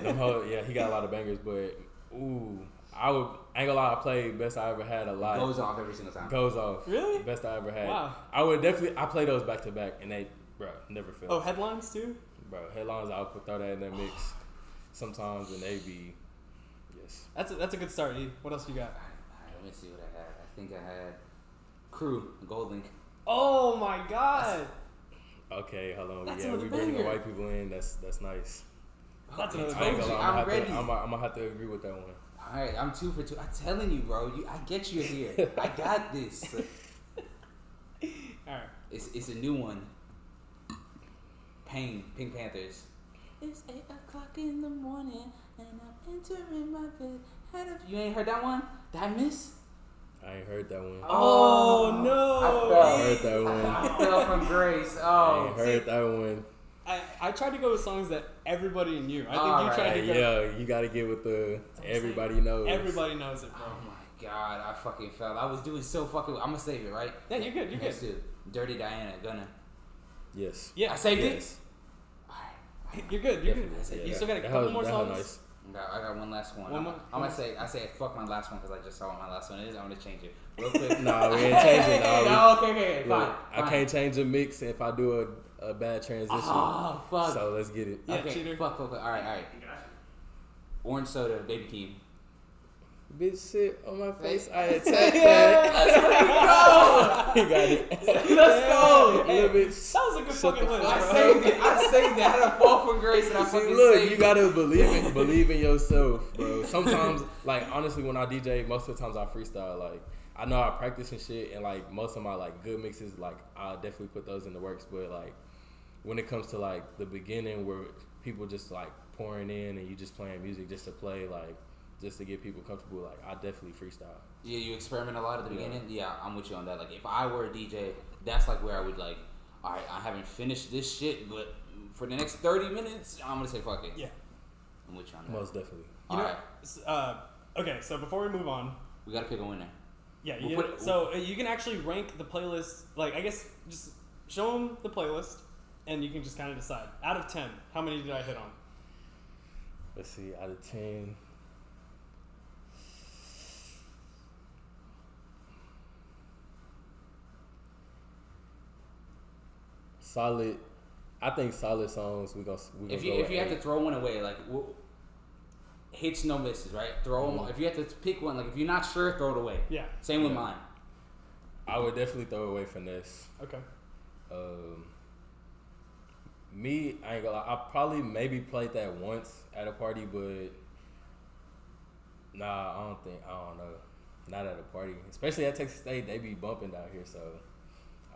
yeah, whole, yeah, he got a lot of bangers, but ooh, I would I ain't gonna lie, I played best I ever had a lot. Goes off every single time. Goes off. Really? Best I ever had. Wow. I would definitely I play those back to back and they bro, never fail. Oh, headlines too? Bro, headlines I'll put throw that in that mix sometimes and they be yes. That's a, that's a good start, E. What else you got? Alright, let me see what I had. I think I had Crew, GoldLink. Oh my god. Okay, hold on. That's yeah, we another bringing the white people in. That's that's nice. That's another I ain't gonna lie. I'm, I'm gonna have ready. to, I'm, I'm gonna have to agree with that one. Alright, I'm two for two. I'm telling you, bro. You, I get you here. I got this. Alright. It's it's a new one. Pain, PinkPantheress. It's eight o'clock in the morning and I'm entering my bed. Head of you ain't heard that one? Did I miss? I ain't heard that one. Oh, oh no. I I heard that one. I fell from grace. Oh, ain't heard that one. I, I tried to go with songs that everybody knew. I think All you right. tried to go. yeah, you gotta get with the everybody saying. knows. Everybody knows it, bro. oh my god, I fucking fell. I was doing so fucking. I'm gonna save it, right? Yeah, you're good, you're Next good. to Dirty Diana, gonna. Yes. Yeah, I saved it. Yes. Alright. You're good. You're good. Definitely saved You it. still got a couple was- more songs. nice. I got, I got one last one. One I'm. I'm gonna say I say fuck my last one because I just saw what my last one is. I'm gonna change it real quick. Nah, we ain't changing. Nah, we- no, okay, okay, fine. Look, I can't change a mix if I do a, a bad transition. Oh fuck. So let's get it. Yeah, okay, cheater. fuck, fuck, fuck. All right, all right. Orange soda, baby Keem. Bitch, sit on my face. I Let's attack that. go. he got it. Let's go. Little bitch. That was a good Shut fucking the list, I bro. saved it. I saved it. I had a fall from grace and I See, fucking look, saved you it. gotta believe in believe in yourself, bro. Sometimes, like honestly, when I DJ, most of the times I freestyle. Like I know I practice and shit, and like most of my like good mixes, like I definitely put those in the works. But like when it comes to like the beginning, where people just like pouring in and you just playing music just to play, like just to get people comfortable, like I definitely freestyle. Yeah, you experiment a lot at the Yeah. beginning. Yeah, I'm with you on that. Like, if I were a DJ, that's like where I would like, all right, I haven't finished this shit, but for the next 30 minutes, I'm gonna say fuck it. Yeah. I'm with you on that. Most definitely. You All know, right, uh, okay, so before we move on, we gotta pick a winner. yeah, We'll you, put it- so uh, you can actually rank the playlist. Like, I guess just show them the playlist, and you can just kind of decide. Out of ten, how many did I hit on? Let's see, out of ten. Solid. I think solid songs. We gonna we gonna If you go if you with have to throw one away, like w- hits no misses, right? Throw them. Mhm. If you have to pick one, like if you're not sure, throw it away. Yeah. Same with mine. I would definitely throw away finesse. Okay. Um, me, I ain't gonna. I probably maybe played that once at a party, but nah, I don't think. I don't know. Not at a party, especially at Texas State. They be bumping down here, so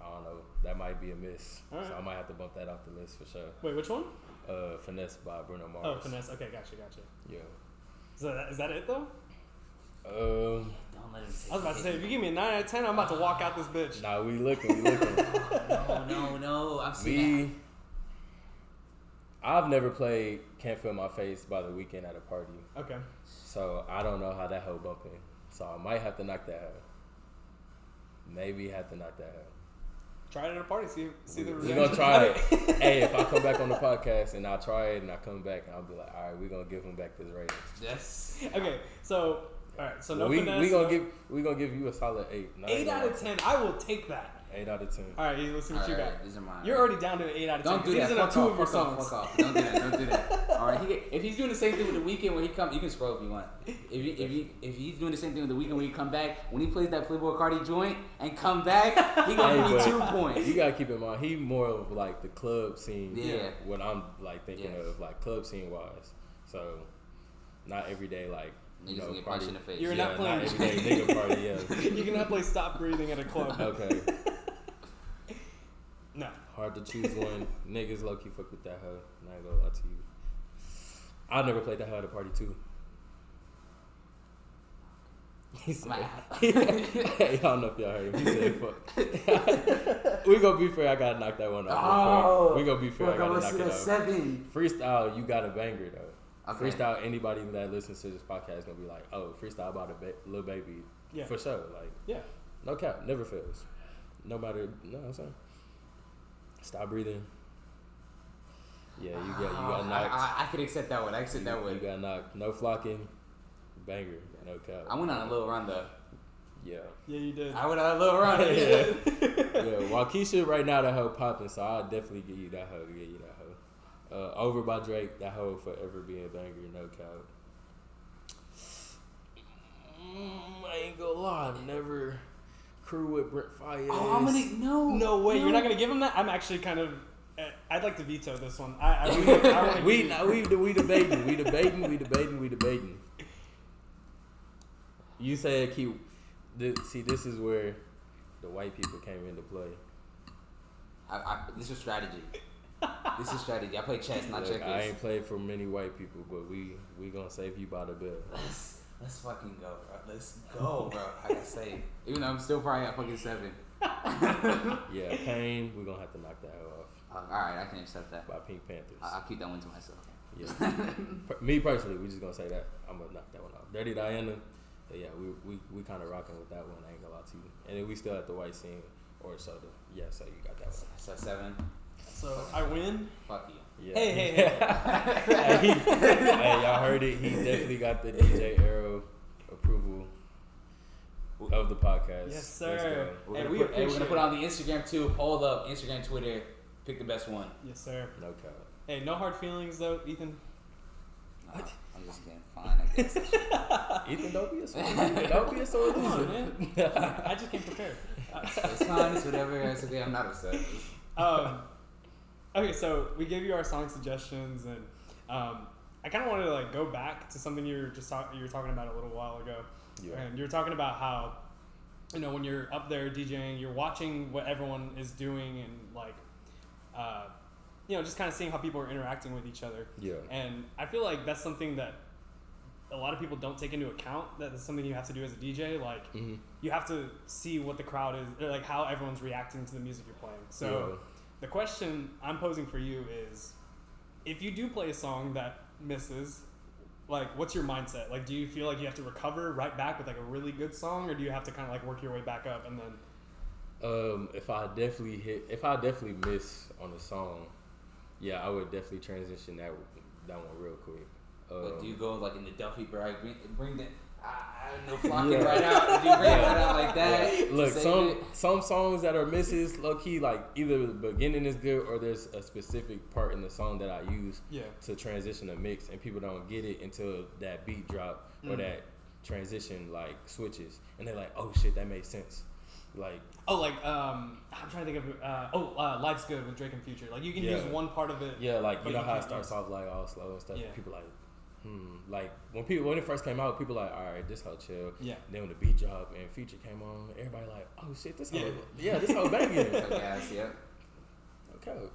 I don't know. That might be a miss. Alright. So I might have to bump that off the list for sure. Wait, which one? Uh, finesse by Bruno Mars. Oh, finesse. Okay, gotcha, gotcha. Yeah. So that, is that it though? Um, Don't let him. Take I was about to say, if you give me a nine out of ten, I'm about to walk out this bitch. nah, we looking, we looking. no, no, no. I've seen Me, I've never played "Can't Feel My Face" by the Weeknd at a party. Okay. So I don't know how that hoe bumping. So I might have to knock that out. Maybe have to knock that out. Try it at a party. See see the. We're gonna try it. hey, if I come back on the podcast and I try it and I come back and I'll be like, all right, we're gonna give him back this rating. Yes. Okay, so all right, so no we finesse. we gonna give we gonna give you a solid eight. No, eight out of ten. I will take that. Eight out of ten. All right, let's see what all you right. got. These are mine. You're already down to an eight out of ten. Don't do 'cause that. These are not Fuck two off, of your fuck off, songs. fuck off. Don't do that. Don't do that. All right. He if he's doing the same thing with the Weeknd when he come, you can scroll if you want. If you, if you, if he's doing the same thing with the Weeknd when he come back, when he plays that Playboi Carti joint and come back, he gonna Hey, give me two points. You gotta keep in mind he more of like the club scene. Yeah. What I'm like thinking Yeah. of like club scene wise. So not every day like you Niggas know gonna get party. in the face. You're yeah, not playing- every day nigga party. Yeah. you cannot play "Stop Breathing" at a club. Okay. No. Hard to choose one. Niggas low key fuck with that hoe. Not gonna lie to you. I never played that hoe at a party too. He said, hey, I don't know if y'all heard him. He said, fuck. we gonna be fair, I gotta knock that one off. Oh, we gonna be fair, I gotta knock it off. seven. Freestyle, you got a banger though. Okay. Freestyle, anybody that listens to this podcast is gonna be like, oh, freestyle about a ba- Lil Baby. Yeah. For sure. Like, Yeah. no cap, never fails. No matter, no, I'm saying. Stop breathing. Yeah, you got you got Oh, knocked. I, I, I could accept that one. I accept that one. you got knocked. No flocking. Banger. No cap. I went on a little run though. Yeah. Yeah, you did. I went on a little run. yeah. yeah. Wokeisha right now that hoe popping, so I'll definitely give you that hoe. Give you that hoe. Uh, over by Drake, that hoe forever be a banger. No cap. Mm, I ain't gonna lie, I've never crew with Brent Faiyaz. Oh, I'm gonna no. No way. You're not gonna give him that. I'm actually kind of. uh, I'd like to veto this one. I, I, really- I we give you- nah, we we debating, we debating, we debating, we debating. You said keep. This, see, this is where the white people came into play. I, I, this is strategy. this is strategy. I play chess, not Look, checkers. I ain't played for many white people, but we we gonna save you by the bell. Let's let's fucking go, bro. Let's go, bro. I can say, even though I'm still probably at fucking seven. Yeah, Pain, We're gonna have to knock that off. Uh, all right, I can accept that. by PinkPantheress. I, I'll keep that one to myself. Yeah. Me personally, we're just gonna say that. I'm gonna knock that one off. Dirty Diana, yeah, we we, we kind of rocking with that one. I ain't gonna lie to you. And then we still at the white scene or soda. Yeah, so you got that one. So seven. So I win. Fuck you. Yeah. Hey, hey, hey. hey, he- hey, y'all heard it. He definitely got the DJ Arrow approval of the podcast. Yes, Let's sir. We're Hey, gonna we put, hey, we're gonna put on the Instagram too. Poll up Instagram, Twitter. Pick the best one. Yes, sir. No cap. Hey, no hard feelings though, Ethan. Nah, I'm just kidding. Fine, I guess. Ethan, don't be a sore loser. Don't be a sore Come on, loser. man. I just came prepared. it's fine. It's whatever. It's okay. I'm not upset. um, okay, so we gave you our song suggestions, and um, I kind of wanted to like go back to something you were just talk- you were talking about a little while ago, Yeah. and you were talking about how you know when you're up there DJing, you're watching what everyone is doing, and like uh, you know just kind of seeing how people are interacting with each other. Yeah. And I feel like that's something that a lot of people don't take into account that it's something you have to do as a DJ. Like Mhm. you have to see what the crowd is, like how everyone's reacting to the music you're playing. So. The question I'm posing for you is, if you do play a song that misses, like what's your mindset? Like, do you feel like you have to recover right back with like a really good song, or do you have to kind of like work your way back up and then? Um, if I definitely hit, if I definitely miss on a song, yeah, I would definitely transition that that one real quick. Um, But do you go like in the Duffy bag, bring, bring the, I, I don't know, flock Yeah. right out? Do you bring it right out like that? Yeah. Look, some it? some songs that are misses, low key, like either the beginning is good or there's a specific part in the song that I use Yeah. to transition a mix, and people don't get it until that beat drop or Mm. that transition like switches, and they're like, "Oh shit, that made sense." Like, Oh, like um, I'm trying to think of uh, oh, uh, life's good with Drake and Future. Like you can Yeah. use one part of it. yeah, like you know you how it starts use- off like all slow and stuff. Yeah. People like, hmm, like when people when it first came out, people like, all right, this whole chill. Yeah. Then when the beat drop and Future came on, everybody like, oh shit, this whole Yeah. yeah, this whole banging. So, yes, yep. Okay.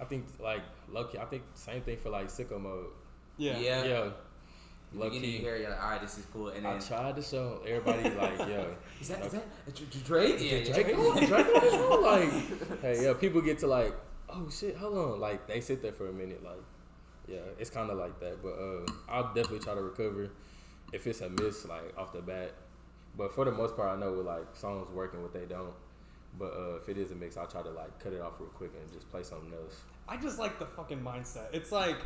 I think like lucky. I think same thing for like sicko mode. Yeah. Yeah. Yeah. You Low get in key. here, you're like, all right, this is cool, and then I tried to show everybody like, yo, is that is okay. that Dr- Dr- Drake? Yeah, Did. Drake? Drake on this one? Like, hey, yeah, people get to like, oh shit, hold on, like they sit there for a minute, like, yeah, it's kind of like that. But uh, I'll definitely try to recover if it's a miss, like off the bat. But for the most part, I know with like songs working, what they don't. But uh, if it is a mix, I'll try to like cut it off real quick and just play something else. I just like the fucking mindset. It's like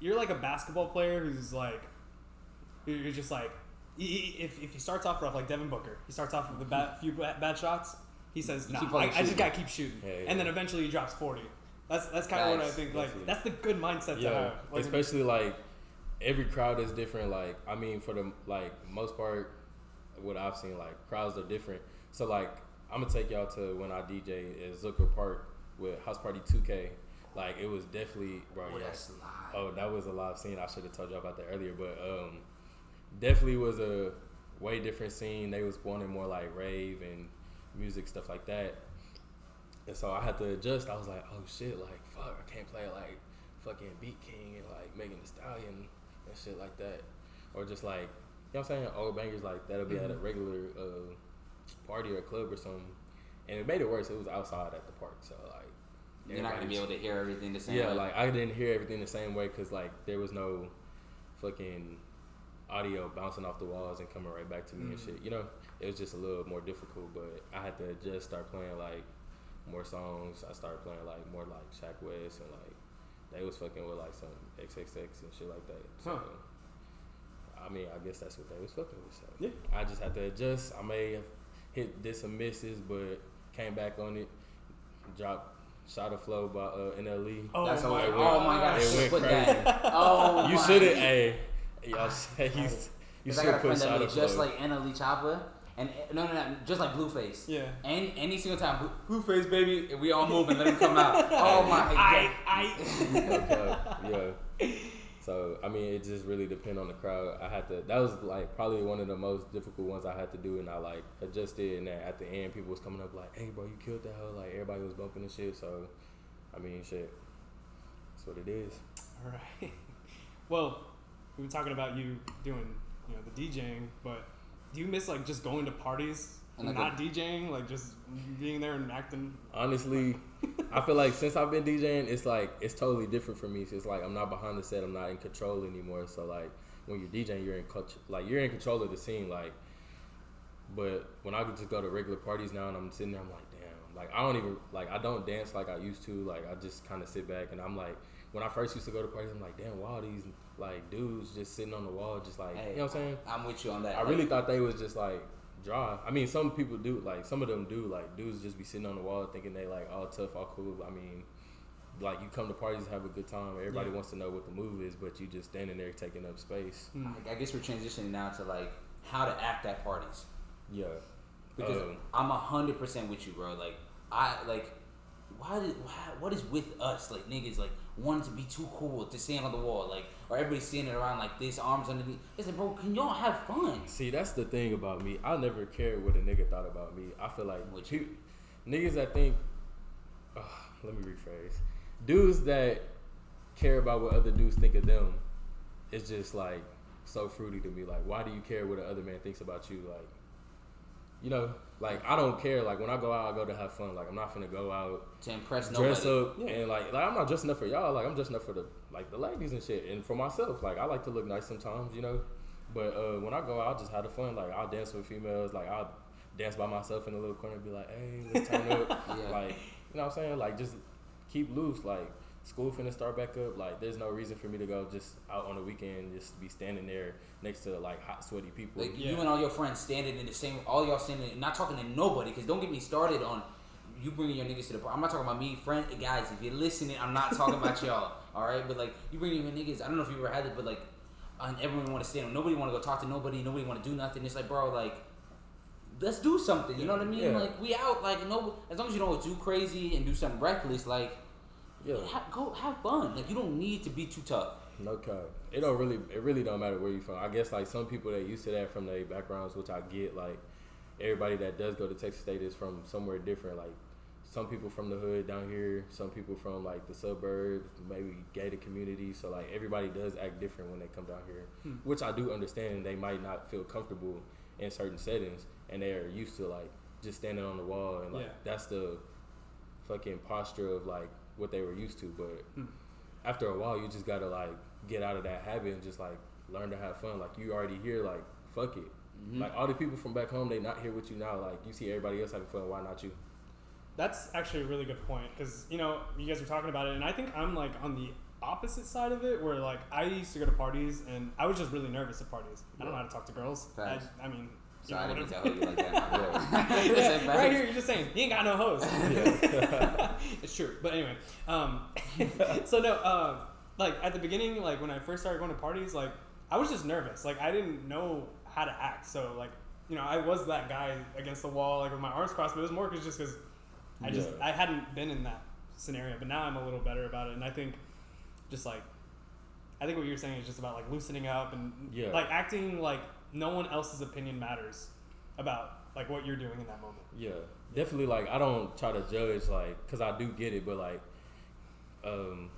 you're like a basketball player who's like you're just like if, if he starts off rough like Devin Booker, he starts off with a bad, few bad, bad shots. He says, "Nah, I, I just gotta keep shooting," Yeah, yeah. and then eventually he drops forty. That's that's kind of what I think. Like definitely. that's the good mindset to Yeah, have. Like, especially like every crowd is different. Like I mean, for the like most part, what I've seen, like crowds are different. So like I'm gonna take y'all to when I DJ at Zucker Park with House Party 2K. Like it was definitely bro. Oh, yeah. that's live. Oh, that was a live scene. I should have told y'all about that earlier, but um, definitely was a way different scene. They was wanting more like rave and music stuff like that. And so I had to adjust. I was like, oh shit, like fuck, I can't play like fucking BeatKing and like Megan Thee Stallion and shit like that, or just like you know what I'm saying, old bangers like that'll be at a Mhm. regular uh, party or club or something. And it made it worse. It was outside at the park, so like You're not gonna be able to hear everything the same yeah, way. like I didn't hear everything the same way because like there was no fucking audio bouncing off the walls and coming right back to me and Mm. shit. You know, it was just a little more difficult, but I had to just start playing like more songs. I started playing like more like Sheck Wes and like they was fucking with like some XXX and shit like that. So, Huh. I mean, I guess that's what they was fucking with. So Yeah. I just had to adjust. I may have hit did some misses, but came back on it. Dropped Shotta Flow by uh, NLE. oh That's my all. it Oh my went- god, I it should went put crazy. that. Oh, You should have, hey, y'all, you, you should got a put friend that Shot made of just like NLE Choppa, and eh, no, no, no, just like Blueface. Yeah. And any single time, Blueface, baby, we all move and let him come out. Oh my I god. I okay, yeah. So I mean, it just really depend on the crowd. I had to. That was like probably one of the most difficult ones I had to do, and I like adjusted. And then at the end, people was coming up like, "Hey, bro, you killed that hoe!" Like everybody was bumping and shit. So, I mean, shit. That's what it is. All right. Well, we were talking about you doing, you know, the DJing, but do you miss like just going to parties and And, not like, DJing, like just being there and acting? Honestly, I feel like since I've been DJing, it's like it's totally different for me. So it's like I'm not behind the set. I'm not in control anymore. So like when you're DJing, you're in control. Like you're in control of the scene. Like, but when I could just go to regular parties now and I'm sitting there, I'm like, damn. Like I don't even like I don't dance like I used to. Like I just kind of sit back and I'm like, when I first used to go to parties, I'm like, damn, why are these like dudes just sitting on the wall, just like Hey, you know what I'm saying? I'm with you on that. I really thought they was just like dry. I mean, some people do like some of them do like dudes just be sitting on the wall thinking they like all tough, all cool. I mean, like you come to parties have a good time. Everybody Yeah. wants to know what the move is, but you just standing there taking up space. I, I guess we're transitioning now to like how to act at parties Yeah, because Um, I'm a hundred percent with you, bro. Like I like. Why did why, what is with us like niggas like wanting to be too cool to stand on the wall like or everybody standing around like this arms underneath? It's like bro, can y'all have fun? see, that's the thing about me. I never cared what a nigga thought about me. I feel like What pe- niggas that think. Uh, let me rephrase. Dudes that care about what other dudes think of them. It's just like so fruity to me. Like, why do you care what the other man thinks about you? Like, you know, like I don't care. Like when I go out, I go to have fun. Like I'm not gonna go out To impress nobody. dress up Yeah. and like, like I'm not dressing up for y'all. Like I'm dressing up for the like the ladies and shit, and for myself. Like I like to look nice sometimes, you know. But uh, when I go out, I just have the fun. Like I'll dance with females. Like I'll dance by myself in a little corner, and be like, hey, let's turn up. Yeah. Like you know what I'm saying? Like just keep loose. Like school finna start back up. Like there's no reason for me to go just out on the weekend, just be standing there next to like hot sweaty people. Like Yeah. you and all your friends standing in the same, all y'all standing, not talking to nobody. Because don't get me started on you bringing your niggas to the party. I'm not talking about me, friend, guys. If you're listening, I'm not talking about y'all. All right, but like you bringing your niggas. I don't know if you ever had it, but like, and everyone want to stand. On nobody want to go talk to nobody. Nobody want to do nothing. It's like, bro, like. Let's do something, you know what I mean? Yeah. Like we out, like no, as long as you don't do crazy and do something reckless, like yeah. ha- go have fun. Like you don't need to be too tough. No cap. It don't really. It really don't matter where you from. I guess like some people that used to that from their backgrounds, which I get. Like everybody that does go to Texas State is from somewhere different. Like some people from the hood down here, some people from like the suburbs, maybe gated communities. So like everybody does act different when they come down here, Hmm. which I do understand. They might not feel comfortable in certain settings, and they are used to like just standing on the wall and like Yeah. that's the fucking posture of like what they were used to. But Hmm. after a while, you just gotta like get out of that habit and just like learn to have fun. Like you already here, like fuck it. Mhm. Like all the people from back home, they not here with you now. Like you see everybody else having fun, why not you? That's actually a really good point because you know you guys were talking about it, and I think I'm like on the opposite side of it, where like I used to go to parties and I was just really nervous at parties. I don't know how to talk to girls. I, I mean, you I didn't whatever. tell you like that. Yeah, right here, you're just saying you ain't got no hoes. it's true, but anyway. Um, so no, uh, like at the beginning, like when I first started going to parties, like I was just nervous. Like I didn't know how to act. So like you know, I was that guy against the wall, like with my arms crossed. But it was more cause just because I just Yeah. I hadn't been in that scenario. But now I'm a little better about it, and I think just like I think what you're saying is just about like loosening up and Yeah. like acting like no one else's opinion matters about like what you're doing in that moment. Yeah, definitely. Like I don't try to judge, like, cause I do get it, but like, um,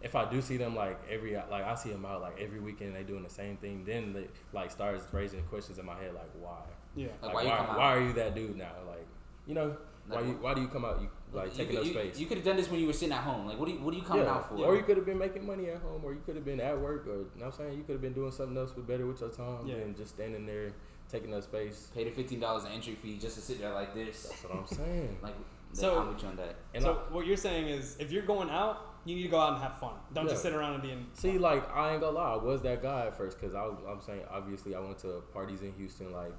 if I do see them like every like I see them out like every weekend they doing the same thing, then they like starts raising questions in my head like why, Yeah. Like, like, why why you come out? why are you that dude now? Like you know why you why do you come out you like taking could- up space? You could have done this when you were sitting at home. Like, what are you, what are you coming yeah. out for? Or you could have been making money at home, or you could have been at work, or you know what I'm saying you could have been doing something else with better with your time Yeah. than just standing there taking up space. Pay the fifteen dollars entry fee just to sit there like this. That's what I'm saying. Like, So- I'm with you on that. And so I- what you're saying is, if you're going out, you need to go out and have fun. Don't just sit around and be in. See, like I ain't gonna lie, I was that guy at first because I'm saying obviously I went to parties in Houston like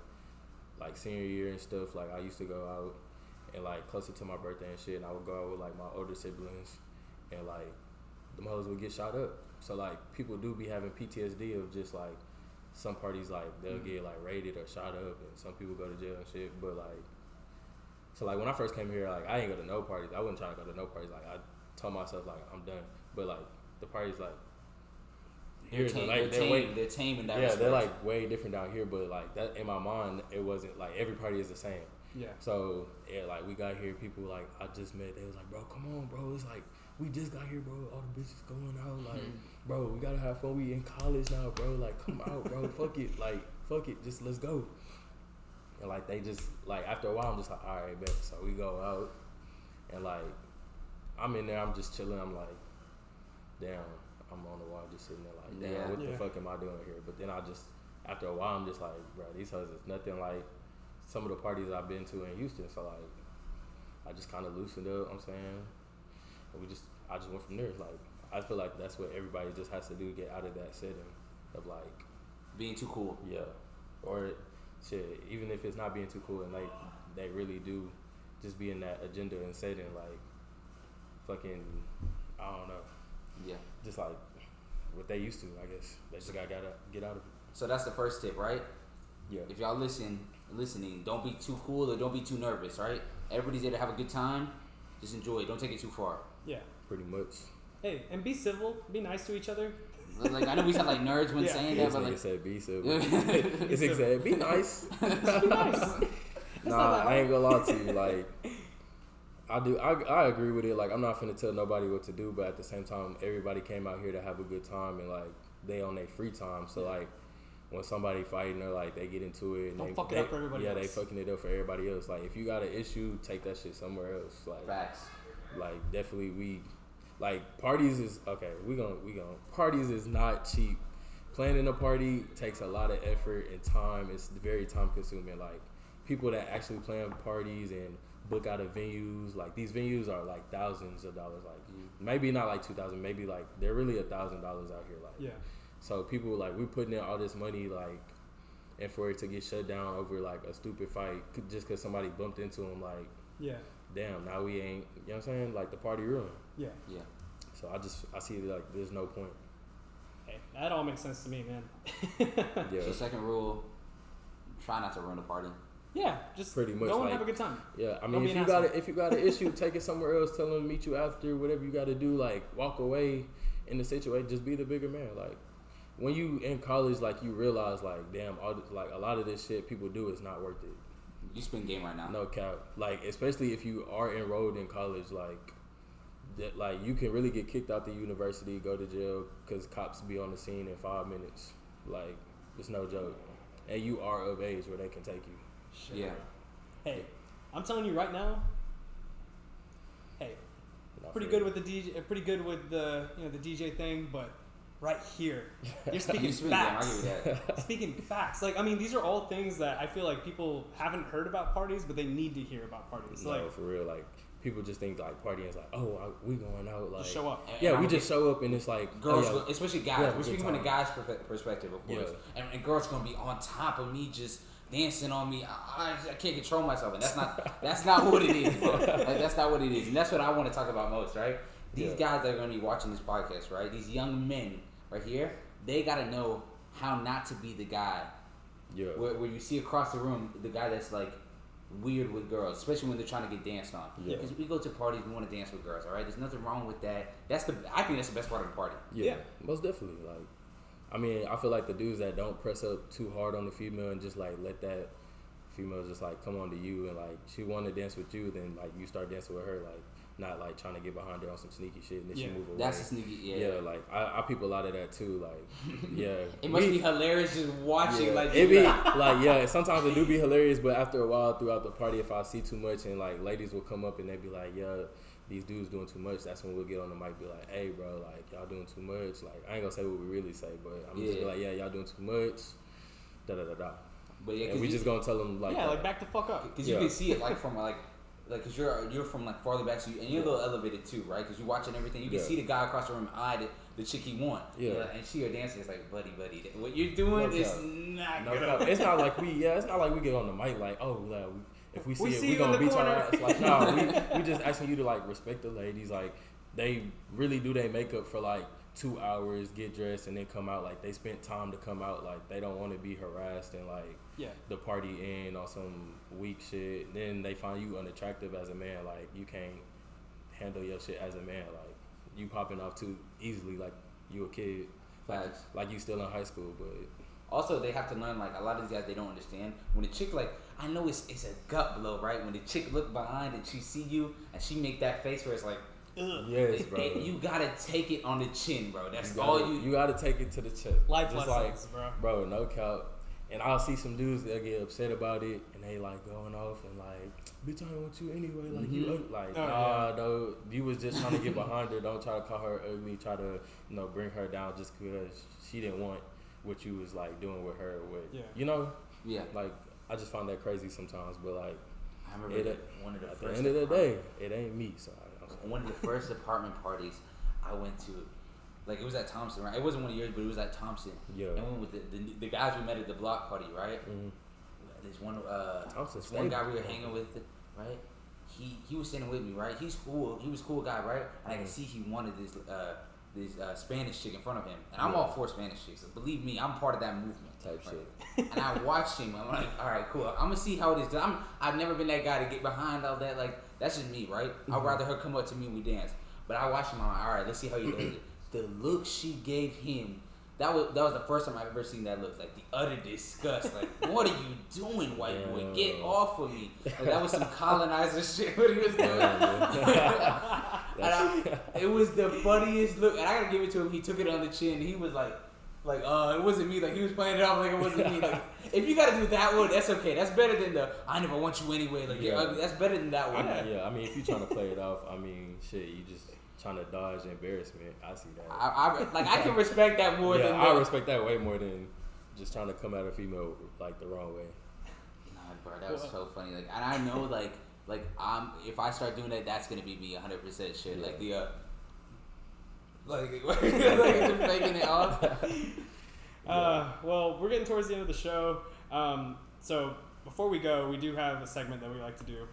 like senior year and stuff. Like I used to go out and like closer to my birthday and shit, and I would go out with like my older siblings, and like the hoes would get shot up. So like people do be having PTSD of just like some parties like they'll Mhm. get like raided or shot up, and some people go to jail and shit. But like, so like when I first came here, like I ain't go to no parties. I wasn't trying to go to no parties. Like I told myself like I'm done. But like the parties like They're, here, tame, like they're, they're tame, way they're tame in that yeah, respect. they're like way different down here. But like that in my mind, it wasn't like every party is the same. Yeah. So yeah, like we got here, people like I just met. They was like, bro, come on, bro. It's like we just got here, bro. All the bitches going out, like, Mhm. bro, we gotta have fun. We in college now, bro. Like, come out, bro. fuck it, like, fuck it. Just let's go. And like they just like after a while, I'm just like, all right, bet. So we go out, and like I'm in there, I'm just chilling. I'm like, damn, I'm on the wall, just sitting there, like, damn, Yeah. what Yeah. the fuck am I doing here? But then I just after a while, I'm just like, bro, these hoes is nothing like some of the parties I've been to in Houston. So like, I just kind of loosened up. I'm saying, and we just, I just went from there. Like, I feel like that's what everybody just has to do to get out of that setting of like, being too cool. yeah, or shit. Even if it's not being too cool, and like they really do just be in that agenda and setting like, fucking, I don't know, Yeah. just like what they used to. I guess they just got gotta get out of it. So that's the first tip, right? Yeah. If y'all listen, listening, don't be too cool or don't be too nervous, right? Everybody's there to have a good time. Just enjoy it. Don't take it too far. Yeah. Pretty much. Hey, and be civil. Be nice to each other. Like I know we sound like nerds when Yeah. saying This that, but like, said be civil. this nigga said be nice. Be nice. nah, I ain't gonna lie to you. Like, I do. I, I agree with it. Like, I'm not finna tell nobody what to do, but at the same time, everybody came out here to have a good time and like they on their free time. So like, when somebody fighting or like they get into it and Don't they, fuck it they- up for everybody yeah else. they fucking it up for everybody else. Like if you got an issue take that shit somewhere else. Like Facts. like definitely we like parties is okay we gon' we gon' parties is not cheap. Planning a party takes a lot of effort and time. It's very time consuming. Like people that actually plan parties and book out of venues like these venues are like thousands of dollars. Like mm. maybe not like 2000 maybe like they're really a thousand dollars out here. Like Yeah. So people like we're putting in all this money like and for it to get shut down over like a stupid fight c- just because somebody bumped into him like Yeah. damn now we ain't you know what i'm saying like the party ruined Yeah. Yeah. so I just I see it like there's no point. Hey, that all makes sense to me, man. Yeah, So second rule, try not to ruin the party. yeah, just Pretty much, go and have a good time. yeah. I mean, if an you got a, if you got an issue, take it somewhere else. Tell them to meet you after. Whatever you got to do, like walk away in the situation. Just be the bigger man. Like when you in college, like you realize, like damn, all this, like a lot of this shit people do is not worth it. You spend game right now. No cap. Like especially if you are enrolled in college, like. That, like you can really get kicked out the university, go to jail because cops be on the scene in five minutes. Like it's no joke, and you are of age where they can take you. Shit, Yeah. Hey, I'm telling you right now. Hey, Not pretty good real. with the DJ. Pretty good with the you know the DJ thing, but right here, you're speaking You spin game. I'll facts. give you that. Speaking facts, like I mean, these are all things that I feel like people haven't heard about parties, but they need to hear about parties. No, like, for real. Like people just think like partying is like, oh, I, we going out. Like, just show up. And- Yeah, and we I'm just show up and it's like oh, Girls, oh, go- especially guys. Yeah, We're good speaking from the guy's perspective, of course. Yeah. And, and girls gonna be on top of me, just dancing on me. I, I, I can't control myself, and that's not that's not what it is, bro. Like, that's not what it is, and that's what I want to talk about most, right? These Yeah. guys guys that are gonna be watching this podcast, right? These young men right here, they gotta know how not to be the guy yeah, where, where you see across the room the guy that's like weird with girls, especially when they're trying to get danced on. Yeah. Because we go to parties, we want to dance with girls. All right, there's nothing wrong with that. That's the I think that's the best part of the party. yeah, Yeah. most definitely. Like, I mean, I feel like the dudes that don't press up too hard on the female and just like let that female just like come on to you and like she want to dance with you, then like you start dancing with her, like not like trying to get behind her on some sneaky shit and then Yeah. she move away. That's a sneaky yeah. yeah. like I, I peep a lot of that too. Like, yeah, It must We- be hilarious just watching Yeah. like it be like yeah. Sometimes it do be hilarious, but after a while throughout the party, if I see too much and like ladies will come up and they be like, "Yeah, these dudes doing too much." That's when we'll get on the mic, be like, "Hey, bro, like y'all doing too much." Like I ain't gonna say what we really say, but I'm just be like, "Yeah, y'all doing too much." Da da da da. But yeah, And we you, just gonna tell them like, yeah, that. like back the fuck up. cause Yeah. you can see it like from like. Like, cause you're you're from like farther back, so you, and you're a little elevated too, right? Cause you're watching everything. You can Yeah. see the guy across the room eye the, the chick he want. Yeah. and she or dancing is like, buddy, buddy, what you're doing No is doubt. not No, good. it's not like we yeah, it's not like we get on the mic like, oh, like, we, if we see We it, see we gonna beat our corner. ass. Like, no, we, we just asking you to like respect the ladies. Like, they really do their makeup for like two hours, get dressed, and then come out. Like, they spent time to come out. Like, they don't want to be harassed and like Yeah, the party end on some weak shit. Then they find you unattractive as a man. Like, you can't handle your shit as a man. Like, you popping off too easily. Like, you a kid. Like, Facts. like you still in high school, but Also, they have to learn like a lot of these guys they don't understand when the chick like I know it's it's a gut blow right when the chick look behind and she see you and she make that face where it's like Ugh. yes, bro. it- you gotta take it on the chin, bro. That's You all gotta- you. You got to take it to the chest. life Just lessons, bro. like, bro, no cap. And I'll see some dudes that get upset about it, and they like going off and like, bitch, I don't want you anyway. Like you, Mhm. ug- like Oh, nah, no, you was just trying to get behind her. Don't try to call her ugly. Try to, you know, bring her down just because she didn't want what you was like doing with her. With Yeah. you know, yeah, like I just find that crazy sometimes. But like I remember it, one of the at the end of the day, it ain't me. So I, I'm sorry. One of the first apartment parties I went to. Like it was at Thompson, right? It wasn't one of yours, but it was at Thompson. Yeah. And we went with the, the, the guys we met at the block party, right? Mhm. There's one uh this one guy we were hanging with, right? He he was sitting with me, right? He's cool. He was a cool guy, right? And I can Mhm. see he wanted this uh this uh, Spanish chick in front of him, and I'm Yeah. all for Spanish chicks. So believe me, I'm part of that movement. Type right? shit. and I watched him. I'm like, all right, cool. I'm gonna see how it is. I'm I've never been that guy to get behind all that. Like that's just me, right? Mm-hmm. I'd rather her come up to me and we dance. But I watched him. I'm like, all right, let's see how he does it. The look she gave him. That was that was the first time I've ever seen that look. Like the utter disgust. Like, what are you doing, white boy? Get off of me. Like, that was some colonizer shit. What he was doing. Yeah, I- it was the funniest look, and I gotta give it to him. He took it on the chin. He was like, like, uh, it wasn't me. Like he was playing it off like it wasn't me. Like if you gotta do that one, that's okay. That's better than the I never want you anyway. Like you're Yeah. ugly. That's better than that one. I, yeah, I mean, if you're trying to play it off, I mean, shit, you just trying to dodge embarrassment. I see that. I, I like I can respect that more yeah, than I the- respect that way more than just trying to come at a female like the wrong way. Nah, bro, that was so funny. Like, and I know, like, like um, if I start doing that, that's gonna be me 100 percent sure. Like the, uh, like, like just faking it off. Uh, well, we're getting towards the end of the show. Um, so before we go, we do have a segment that we like to do,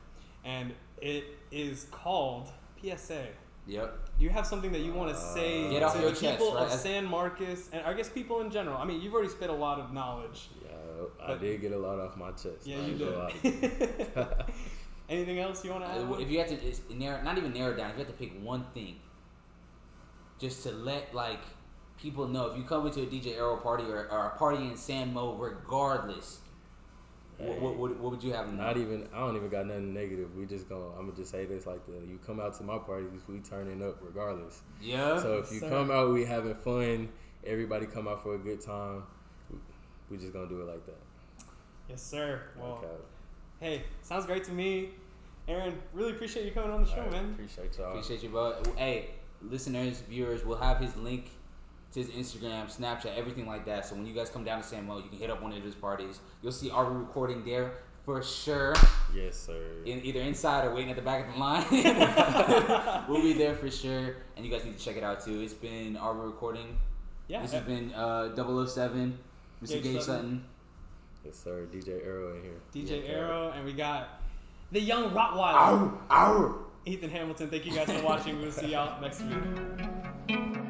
and it is called PSA. Yep. Do you have something that you want to say Get to the your chest, people of? San Marcos, and I guess people in general? I mean, you've already spit a lot of knowledge. Yeah, I did get a lot off my chest. Yeah, I you ain't did. Anything else you want to add? Uh, If you had to it's narrow, not even narrow down, if you had to pick one thing, just to let like people know, if you come into a DJ Arrow party or, or a party in San Mo, regardless, what, what, what, what would you have? in Not mind? even. I don't even got nothing negative. We just gonna. I'm gonna just say this like the. You come out to my parties, we turning up regardless. Yeah. So if you Sir. come out, we having fun. Everybody come out for a good time. We, we just gonna do it like that. yes, sir. Well, Okay. hey, sounds great to me. Aaron, really appreciate you coming on the show, Alright, man. Appreciate y'all. Appreciate you, bro. Hey, listeners, viewers, we'll have his link to his Instagram, Snapchat, everything like that. So when you guys come down to San Mo, you can hit up one of his parties. You'll see our recording there for sure. Yes, sir. In, either inside or waiting at the back of the line. we'll be there for sure. And you guys need to check it out too. It's been our recording. Yeah. This has been uh, 007, Mr. Gage Gage Sutton. Sutton. Yes, sir. DJ Arrow in here. DJ Yeah, Arrow, and we got the young Rottweiler, Ow, ow. Ethan Hamilton, thank you guys for watching. We'll see y'all next week.